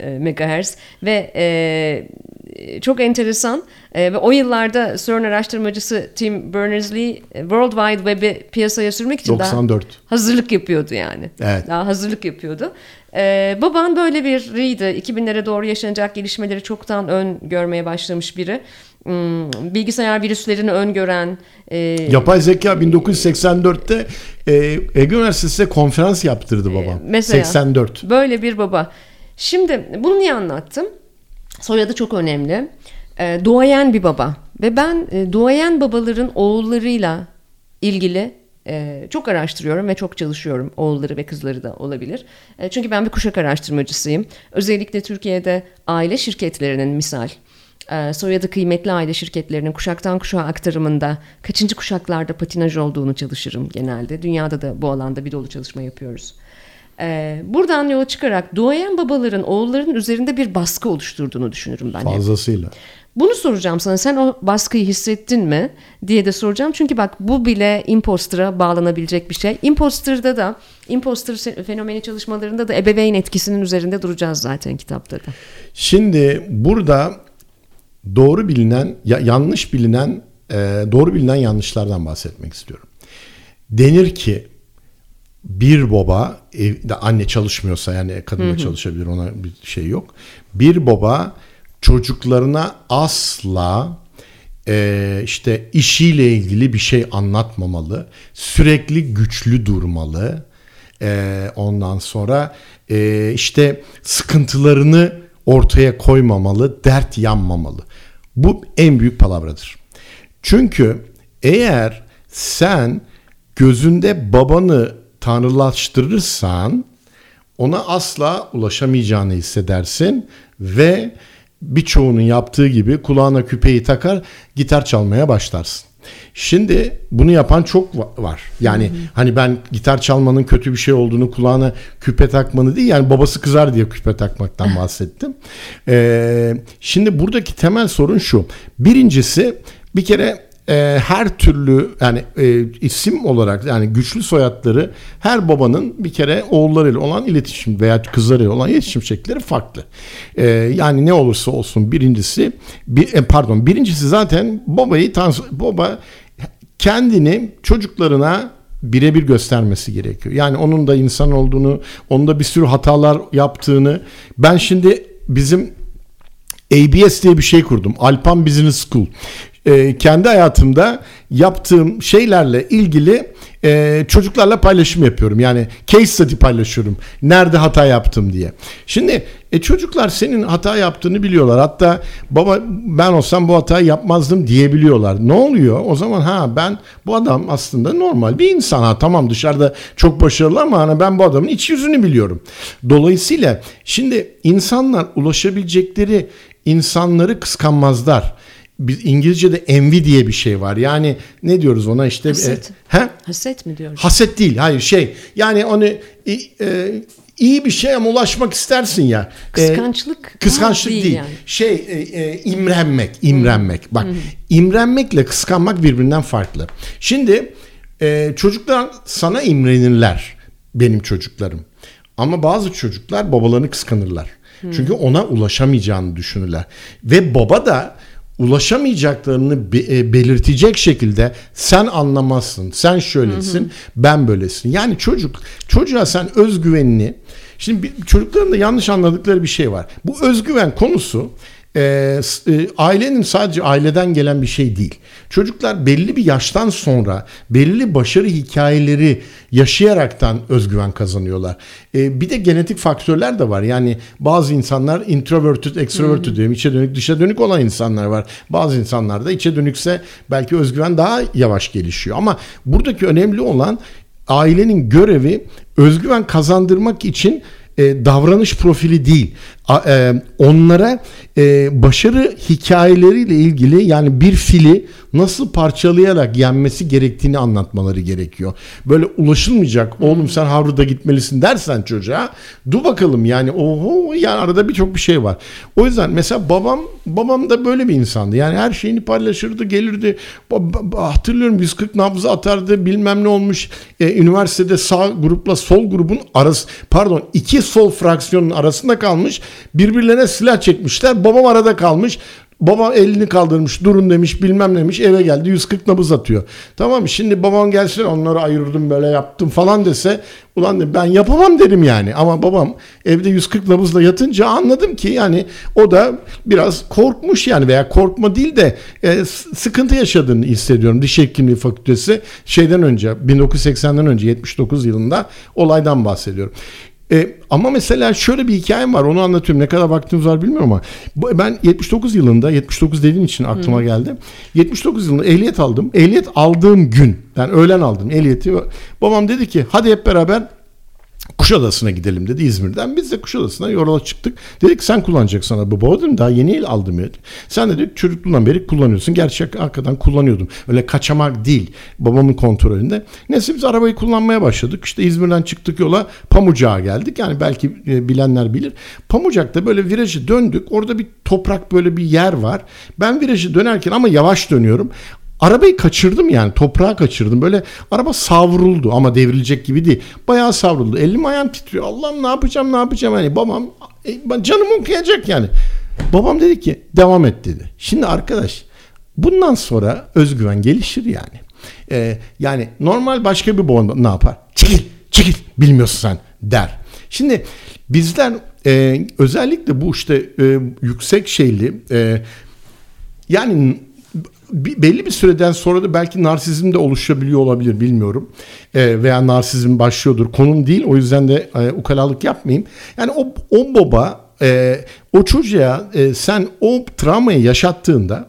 e, megahertz ve e, e, çok enteresan e, ve o yıllarda CERN araştırmacısı Tim Berners-Lee e, World Wide Web'i piyasaya sürmek için 94. daha hazırlık yapıyordu yani. Evet. Daha hazırlık yapıyordu. E, baban böyle biriydi. 2000'lere doğru yaşanacak gelişmeleri çoktan ön görmeye başlamış biri. Hmm, bilgisayar virüslerini öngören. E, Yapay zeka 1984'te e, Ege Üniversitesi'ne konferans yaptırdı babam. mesela. 84. Böyle bir baba. Şimdi bunu niye anlattım? Soyadı çok önemli. E, duayen bir baba. Ve ben e, duayen babaların oğullarıyla ilgili e, çok araştırıyorum ve çok çalışıyorum. Oğulları ve kızları da olabilir. E, çünkü ben bir kuşak araştırmacısıyım. Özellikle Türkiye'de aile şirketlerinin misal e, soyadı kıymetli aile şirketlerinin kuşaktan kuşağa aktarımında kaçıncı kuşaklarda patinaj olduğunu çalışırım genelde. Dünyada da bu alanda bir dolu çalışma yapıyoruz. E, buradan yola çıkarak duayen babaların oğulların üzerinde bir baskı oluşturduğunu düşünürüm ben. hep. Bunu soracağım sana. Sen o baskıyı hissettin mi diye de soracağım. Çünkü bak bu bile imposter'a bağlanabilecek bir şey. Imposter'da da, imposter fenomeni çalışmalarında da ebeveyn etkisinin üzerinde duracağız zaten kitapta da. Şimdi burada doğru bilinen, ya, yanlış bilinen, e, doğru bilinen yanlışlardan bahsetmek istiyorum. Denir ki bir baba, evde anne çalışmıyorsa yani kadın da çalışabilir ona bir şey yok. Bir baba çocuklarına asla e, işte işiyle ilgili bir şey anlatmamalı. Sürekli güçlü durmalı. E, ondan sonra e, işte sıkıntılarını ortaya koymamalı, dert yanmamalı. Bu en büyük palavradır. Çünkü eğer sen gözünde babanı tanrılaştırırsan ona asla ulaşamayacağını hissedersin ve birçoğunun yaptığı gibi kulağına küpeyi takar gitar çalmaya başlarsın. Şimdi bunu yapan çok va- var. Yani hani ben gitar çalmanın kötü bir şey olduğunu kulağına küpe takmanı değil yani babası kızar diye küpe takmaktan bahsettim. Ee, şimdi buradaki temel sorun şu. Birincisi bir kere e, her türlü yani e, isim olarak yani güçlü soyadları her babanın bir kere oğullarıyla olan iletişim veya kızlarıyla olan iletişim şekilleri farklı. E, yani ne olursa olsun birincisi bir, e, pardon birincisi zaten babayı baba kendini çocuklarına birebir göstermesi gerekiyor. Yani onun da insan olduğunu, onun da bir sürü hatalar yaptığını. Ben şimdi bizim ABS diye bir şey kurdum. Alpan Business School. Ee, kendi hayatımda yaptığım şeylerle ilgili e, çocuklarla paylaşım yapıyorum. Yani case study paylaşıyorum. Nerede hata yaptım diye. Şimdi e, çocuklar senin hata yaptığını biliyorlar. Hatta baba ben olsam bu hatayı yapmazdım diyebiliyorlar. Ne oluyor? O zaman ha ben bu adam aslında normal bir insan. Ha tamam dışarıda çok başarılı ama hani ben bu adamın iç yüzünü biliyorum. Dolayısıyla şimdi insanlar ulaşabilecekleri insanları kıskanmazlar. Biz İngilizce'de envy diye bir şey var. Yani ne diyoruz ona işte Haset. e, he? Haset mi diyoruz? Haset değil. Hayır şey. Yani onu e, e, iyi bir şey ama ulaşmak istersin ya. E, Kıskançlık. kıskançlık değil değil. yani. Şey e, e, imrenmek, imrenmek. Bak imrenmekle kıskanmak birbirinden farklı. Şimdi e, çocuklar sana imrenirler. Benim çocuklarım. Ama bazı çocuklar babalarını kıskanırlar. Çünkü ona ulaşamayacağını düşünürler. Ve baba da ulaşamayacaklarını be- e, belirtecek şekilde sen anlamazsın, sen şöylesin, ben böylesin. Yani çocuk çocuğa sen özgüvenini şimdi bir- çocukların da yanlış anladıkları bir şey var. Bu özgüven konusu e, e, ailenin sadece aileden gelen bir şey değil. Çocuklar belli bir yaştan sonra belli başarı hikayeleri yaşayaraktan özgüven kazanıyorlar. E, bir de genetik faktörler de var. Yani bazı insanlar introverted, extroverted diyorum. içe dönük, dışa dönük olan insanlar var. Bazı insanlar da içe dönükse belki özgüven daha yavaş gelişiyor. Ama buradaki önemli olan ailenin görevi özgüven kazandırmak için e, davranış profili değil. E, onlara e, başarı hikayeleriyle ilgili yani bir fili nasıl parçalayarak yenmesi gerektiğini anlatmaları gerekiyor. Böyle ulaşılmayacak oğlum sen Harvard'a gitmelisin dersen çocuğa dur bakalım yani oho yani arada birçok bir şey var. O yüzden mesela babam babam da böyle bir insandı. Yani her şeyini paylaşırdı gelirdi. Hatırlıyorum 140 nabzı atardı bilmem ne olmuş. E, üniversitede sağ grupla sol grubun arası pardon iki sol fraksiyonun arasında kalmış. Birbirlerine silah çekmişler. Babam arada kalmış. Baba elini kaldırmış durun demiş bilmem demiş eve geldi 140 nabız atıyor. Tamam? Şimdi babam gelsin onları ayırdım böyle yaptım falan dese ulan ben yapamam derim yani. Ama babam evde 140 nabızla yatınca anladım ki yani o da biraz korkmuş yani veya korkma değil de e, sıkıntı yaşadığını hissediyorum. Diş hekimliği fakültesi şeyden önce 1980'den önce 79 yılında olaydan bahsediyorum. E, ama mesela şöyle bir hikayem var onu anlatıyorum. Ne kadar vaktiniz var bilmiyorum ama ben 79 yılında 79 dediğim için aklıma hmm. geldi. 79 yılında ehliyet aldım. Ehliyet aldığım gün ben öğlen aldım ehliyeti. Babam dedi ki hadi hep beraber Kuşadası'na gidelim dedi İzmir'den. Biz de Kuşadası'na yola çıktık. Dedik sen kullanacaksın abi. Baba dedim daha yeni el aldım. Ya. Sen de dedik çocukluğundan beri kullanıyorsun. Gerçek hakikaten kullanıyordum. Öyle kaçamak değil. Babamın kontrolünde. Neyse biz arabayı kullanmaya başladık. İşte İzmir'den çıktık yola Pamucak'a geldik. Yani belki e, bilenler bilir. Pamucak'ta böyle virajı döndük. Orada bir toprak böyle bir yer var. Ben virajı dönerken ama yavaş dönüyorum. Arabayı kaçırdım yani toprağa kaçırdım. Böyle araba savruldu ama devrilecek gibi değil. Bayağı savruldu. Elim ayağım titriyor. Allah'ım ne yapacağım ne yapacağım. Hani babam e, canım okuyacak yani. Babam dedi ki devam et dedi. Şimdi arkadaş bundan sonra özgüven gelişir yani. Ee, yani normal başka bir baba ne yapar? Çekil çekil bilmiyorsun sen der. Şimdi bizler e, özellikle bu işte e, yüksek şeyli e, yani belli bir süreden sonra da belki narsizm de oluşabiliyor olabilir bilmiyorum. E, veya narsizm başlıyordur. Konum değil o yüzden de e, ukalalık yapmayayım. Yani o, o baba e, o çocuğa e, sen o travmayı yaşattığında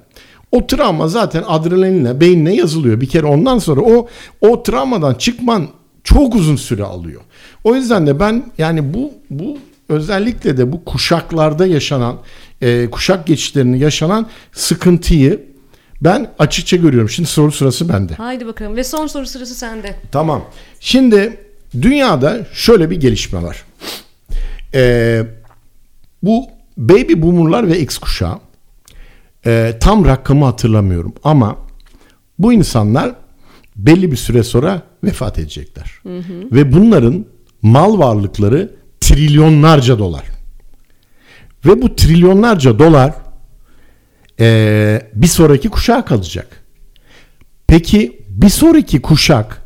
o travma zaten adrenalinle beynine yazılıyor. Bir kere ondan sonra o o travmadan çıkman çok uzun süre alıyor. O yüzden de ben yani bu bu özellikle de bu kuşaklarda yaşanan e, kuşak geçişlerini yaşanan sıkıntıyı ben açıkça görüyorum. Şimdi soru sırası bende. Haydi bakalım ve son soru sırası sende. Tamam. Şimdi dünyada şöyle bir gelişme var. Ee, bu baby boomerlar ve X kuşağı e, tam rakamı hatırlamıyorum ama bu insanlar belli bir süre sonra vefat edecekler. Hı hı. Ve bunların mal varlıkları trilyonlarca dolar. Ve bu trilyonlarca dolar e, bir sonraki kuşağa kalacak. Peki bir sonraki kuşak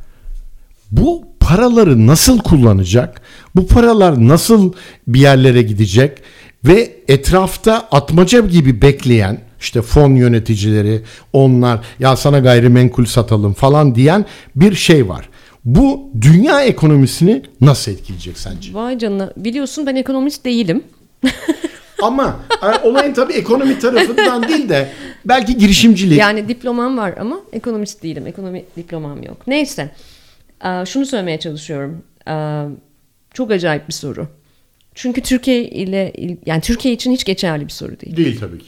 bu paraları nasıl kullanacak? Bu paralar nasıl bir yerlere gidecek? Ve etrafta atmaca gibi bekleyen işte fon yöneticileri onlar ya sana gayrimenkul satalım falan diyen bir şey var. Bu dünya ekonomisini nasıl etkileyecek sence? Vay canına biliyorsun ben ekonomist değilim. Ama olayın tabii ekonomi tarafından değil de belki girişimcilik. Yani diplomam var ama ekonomist değilim. Ekonomi diplomam yok. Neyse. Şunu söylemeye çalışıyorum. Çok acayip bir soru. Çünkü Türkiye ile yani Türkiye için hiç geçerli bir soru değil. Değil tabii ki.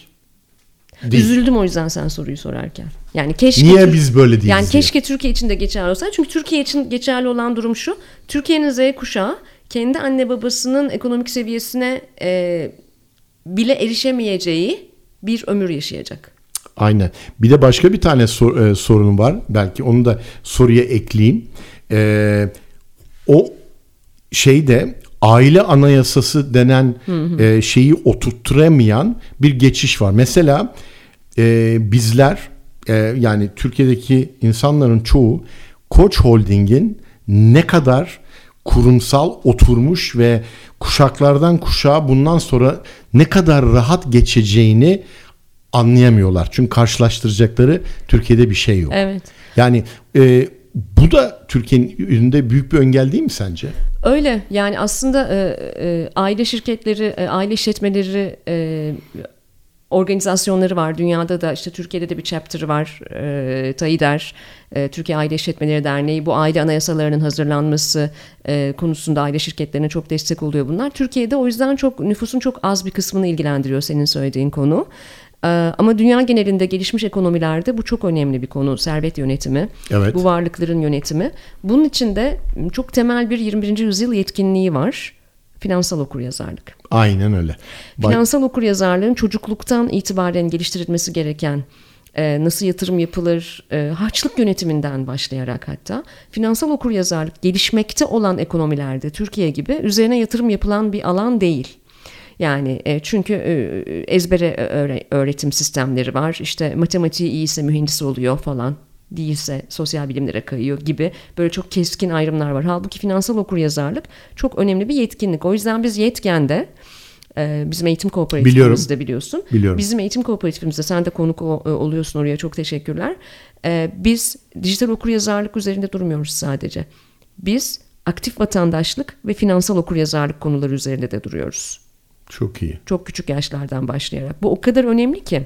Değil. Üzüldüm o yüzden sen soruyu sorarken. Yani keşke Niye biz böyle değiliz? Yani diye. keşke Türkiye için de geçerli olsa. Çünkü Türkiye için geçerli olan durum şu. Türkiye'nin Z kuşağı kendi anne babasının ekonomik seviyesine e, bile erişemeyeceği bir ömür yaşayacak. Aynen. Bir de başka bir tane sor, e, sorun var. Belki onu da soruya ekleyeyim. E, o şeyde aile anayasası denen hı hı. E, şeyi oturtturamayan bir geçiş var. Mesela e, bizler e, yani Türkiye'deki insanların çoğu Koç Holding'in ne kadar kurumsal oturmuş ve kuşaklardan kuşağa bundan sonra ne kadar rahat geçeceğini anlayamıyorlar. Çünkü karşılaştıracakları Türkiye'de bir şey yok. Evet. Yani e, bu da Türkiye'nin önünde büyük bir engel değil mi sence? Öyle yani aslında e, e, aile şirketleri, e, aile işletmeleri e, organizasyonları var. Dünyada da işte Türkiye'de de bir chapter var. E, TAİDER, e, Türkiye Aile İşletmeleri Derneği. Bu aile anayasalarının hazırlanması e, konusunda aile şirketlerine çok destek oluyor bunlar. Türkiye'de o yüzden çok nüfusun çok az bir kısmını ilgilendiriyor senin söylediğin konu. E, ama dünya genelinde gelişmiş ekonomilerde bu çok önemli bir konu. Servet yönetimi, evet. bu varlıkların yönetimi. Bunun için de çok temel bir 21. yüzyıl yetkinliği var. Finansal okuryazarlık. Aynen öyle. Finansal okuryazarlığın çocukluktan itibaren geliştirilmesi gereken e, nasıl yatırım yapılır, e, harçlık yönetiminden başlayarak hatta finansal okuryazarlık gelişmekte olan ekonomilerde Türkiye gibi üzerine yatırım yapılan bir alan değil. Yani e, çünkü ezbere öğretim sistemleri var. İşte matematiği iyiyse mühendis oluyor falan değilse sosyal bilimlere kayıyor gibi böyle çok keskin ayrımlar var. Halbuki finansal okuryazarlık çok önemli bir yetkinlik. O yüzden biz yetkende e, bizim eğitim kooperatifimizde biliyorsun. Biliyorum. Bizim eğitim kooperatifimizde sen de konuk oluyorsun oraya çok teşekkürler. Biz dijital okuryazarlık üzerinde durmuyoruz sadece. Biz aktif vatandaşlık ve finansal okuryazarlık konuları üzerinde de duruyoruz. Çok iyi. Çok küçük yaşlardan başlayarak. Bu o kadar önemli ki.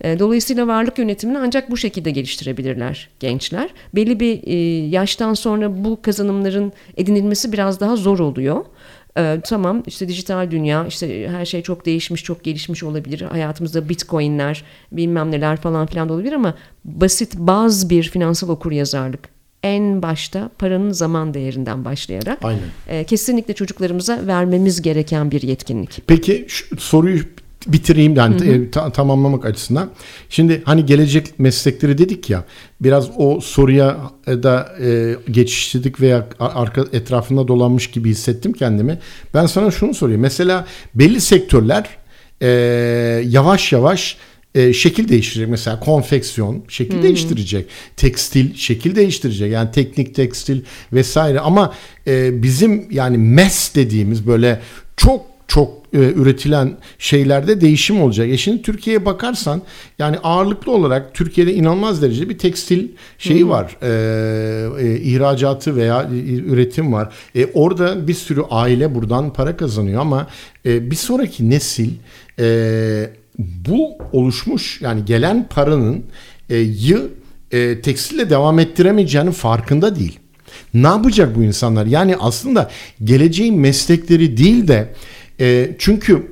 E, dolayısıyla varlık yönetimini ancak bu şekilde geliştirebilirler gençler. Belli bir e, yaştan sonra bu kazanımların edinilmesi biraz daha zor oluyor. Ee, tamam işte dijital dünya işte her şey çok değişmiş çok gelişmiş olabilir hayatımızda bitcoinler bilmem neler falan filan da olabilir ama basit baz bir finansal okur yazarlık en başta paranın zaman değerinden başlayarak Aynen. E, kesinlikle çocuklarımıza vermemiz gereken bir yetkinlik. Peki şu soruyu bitireyim yani hı hı. E, ta, tamamlamak açısından. Şimdi hani gelecek meslekleri dedik ya biraz o soruya da e, geçiştirdik veya arka etrafında dolanmış gibi hissettim kendimi. Ben sana şunu sorayım. Mesela belli sektörler e, yavaş yavaş e, şekil değiştirecek. Mesela konfeksiyon şekil hmm. değiştirecek. Tekstil şekil değiştirecek. Yani teknik tekstil vesaire ama e, bizim yani mes dediğimiz böyle çok çok e, üretilen şeylerde değişim olacak. E şimdi Türkiye'ye bakarsan yani ağırlıklı olarak Türkiye'de inanılmaz derecede bir tekstil şeyi Hı-hı. var. E, e, ihracatı veya üretim var. E, orada bir sürü aile buradan para kazanıyor ama e, bir sonraki nesil e, bu oluşmuş yani gelen paranın e, yı e, tekstille devam ettiremeyeceğinin farkında değil. Ne yapacak bu insanlar? Yani aslında geleceğin meslekleri değil de e, çünkü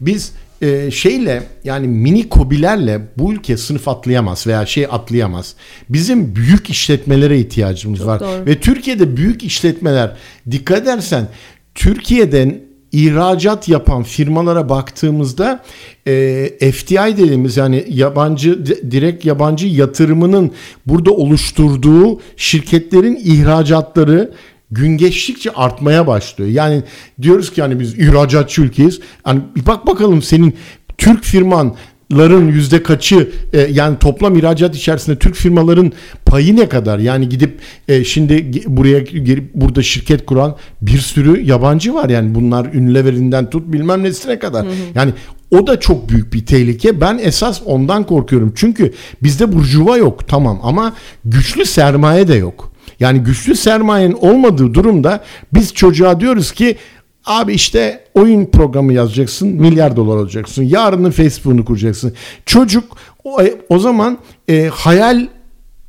biz e, şeyle yani mini kobilerle bu ülke sınıf atlayamaz veya şey atlayamaz. Bizim büyük işletmelere ihtiyacımız Çok var. Doğru. Ve Türkiye'de büyük işletmeler dikkat edersen Türkiye'den ihracat yapan firmalara baktığımızda e, FDI dediğimiz yani yabancı direkt yabancı yatırımının burada oluşturduğu şirketlerin ihracatları gün geçtikçe artmaya başlıyor. Yani diyoruz ki hani biz ihracatçı ülkeyiz. Hani bir bak bakalım senin Türk firman ların yüzde kaçı e, yani toplam ihracat içerisinde Türk firmaların payı ne kadar? Yani gidip e, şimdi buraya gelip burada şirket kuran bir sürü yabancı var yani bunlar ünleverinden tut bilmem nesine kadar. Hı hı. Yani o da çok büyük bir tehlike. Ben esas ondan korkuyorum. Çünkü bizde burjuva yok tamam ama güçlü sermaye de yok. Yani güçlü sermayenin olmadığı durumda biz çocuğa diyoruz ki Abi işte oyun programı yazacaksın, milyar dolar olacaksın. Yarının Facebook'unu kuracaksın. Çocuk o, e, o zaman e, hayal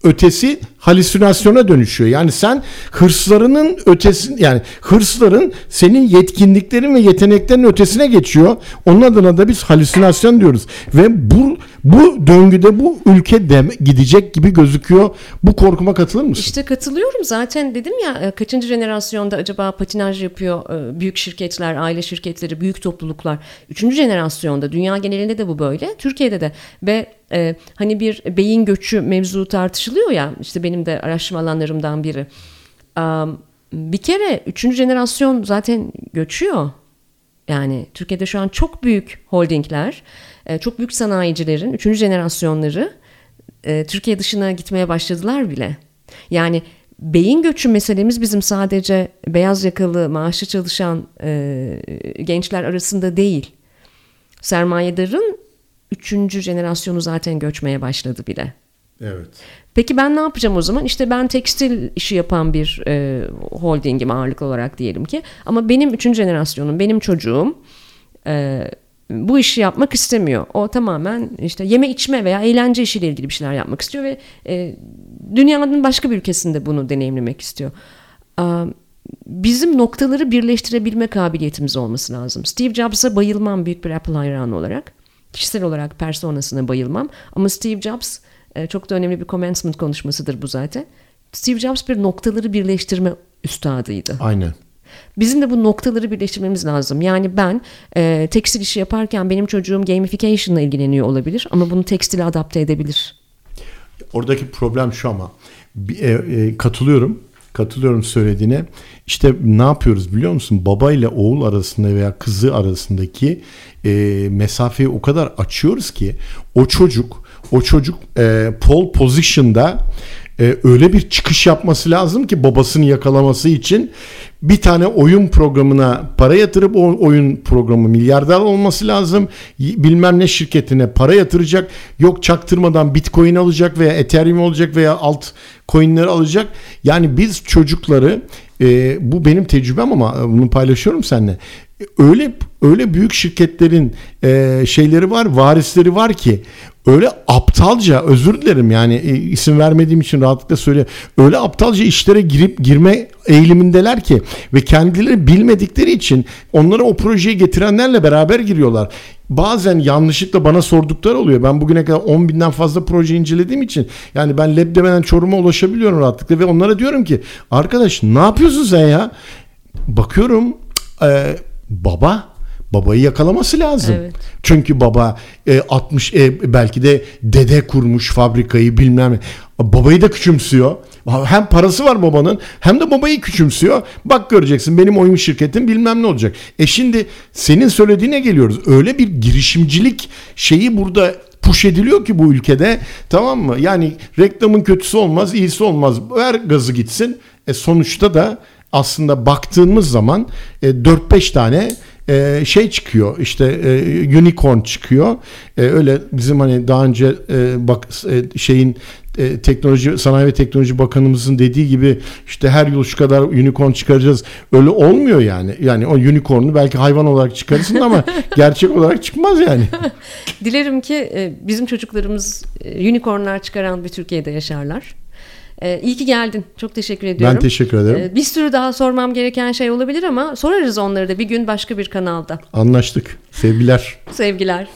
ötesi halüsinasyona dönüşüyor. Yani sen hırslarının ötesi yani hırsların senin yetkinliklerin ve yeteneklerin ötesine geçiyor. Onun adına da biz halüsinasyon diyoruz. Ve bu bu döngüde bu ülke de gidecek gibi gözüküyor. Bu korkuma katılır mısın? İşte katılıyorum. Zaten dedim ya e, kaçıncı jenerasyonda acaba patinaj yapıyor e, büyük şirketler, aile şirketleri, büyük topluluklar. Üçüncü jenerasyonda dünya genelinde de bu böyle. Türkiye'de de ve e, hani bir beyin göçü mevzu tartışılıyor ya işte benim de araştırma alanlarımdan biri. Bir kere üçüncü jenerasyon zaten göçüyor. Yani Türkiye'de şu an çok büyük holdingler, e, çok büyük sanayicilerin üçüncü jenerasyonları e, Türkiye dışına gitmeye başladılar bile. Yani beyin göçü meselemiz bizim sadece beyaz yakalı maaşlı çalışan e, gençler arasında değil. Sermayedarın üçüncü jenerasyonu zaten göçmeye başladı bile. Evet. Peki ben ne yapacağım o zaman? İşte ben tekstil işi yapan bir e, holdingim ağırlıklı olarak diyelim ki. Ama benim üçüncü jenerasyonum, benim çocuğum e, bu işi yapmak istemiyor. O tamamen işte yeme içme veya eğlence işiyle ilgili bir şeyler yapmak istiyor ve e, dünyanın başka bir ülkesinde bunu deneyimlemek istiyor. E, bizim noktaları birleştirebilme kabiliyetimiz olması lazım. Steve Jobs'a bayılmam büyük bir Apple hayranı olarak. Kişisel olarak personasına bayılmam. Ama Steve Jobs e, çok da önemli bir commencement konuşmasıdır bu zaten. Steve Jobs bir noktaları birleştirme üstadıydı. Aynen. Bizim de bu noktaları birleştirmemiz lazım. Yani ben e, tekstil işi yaparken benim çocuğum gamification ile ilgileniyor olabilir ama bunu tekstile adapte edebilir. Oradaki problem şu ama e, e, katılıyorum Katılıyorum söylediğine. İşte ne yapıyoruz biliyor musun? Baba ile oğul arasında veya kızı arasındaki e, mesafeyi o kadar açıyoruz ki o çocuk o çocuk e, pole position'da e, öyle bir çıkış yapması lazım ki babasını yakalaması için bir tane oyun programına para yatırıp o oyun programı milyarder olması lazım. Bilmem ne şirketine para yatıracak. Yok çaktırmadan bitcoin alacak veya ethereum olacak veya alt coinleri alacak. Yani biz çocukları e, bu benim tecrübem ama bunu paylaşıyorum seninle. Öyle öyle büyük şirketlerin e, şeyleri var, varisleri var ki öyle aptalca özür dilerim yani e, isim vermediğim için rahatlıkla söyle. Öyle aptalca işlere girip girme eğilimindeler ki ve kendileri bilmedikleri için onlara o projeyi getirenlerle beraber giriyorlar. Bazen yanlışlıkla bana sordukları oluyor. Ben bugüne kadar 10 binden fazla proje incelediğim için yani ben Lebdeme'den Çorum'a ulaşabiliyorum rahatlıkla ve onlara diyorum ki arkadaş ne yapıyorsun sen ya? Bakıyorum e, baba babayı yakalaması lazım. Evet. Çünkü baba e, 60 e, belki de dede kurmuş fabrikayı bilmem ne. Babayı da küçümsüyor. Hem parası var babanın hem de babayı küçümsüyor. Bak göreceksin benim oyun şirketim bilmem ne olacak. E şimdi senin söylediğine geliyoruz. Öyle bir girişimcilik şeyi burada push ediliyor ki bu ülkede tamam mı? Yani reklamın kötüsü olmaz, iyisi olmaz. Ver gazı gitsin. E sonuçta da aslında baktığımız zaman e, 4-5 tane e, şey çıkıyor işte e, unicorn çıkıyor. E, öyle bizim hani daha önce e, bak e, şeyin e, teknoloji sanayi ve teknoloji bakanımızın dediği gibi işte her yıl şu kadar unicorn çıkaracağız. Öyle olmuyor yani. Yani o unicorn'u belki hayvan olarak çıkarırsın ama gerçek olarak çıkmaz yani. Dilerim ki e, bizim çocuklarımız e, unicornlar çıkaran bir Türkiye'de yaşarlar. Ee, iyi ki geldin. Çok teşekkür ediyorum. Ben teşekkür ederim. Ee, bir sürü daha sormam gereken şey olabilir ama sorarız onları da bir gün başka bir kanalda. Anlaştık. Sevgiler. Sevgiler.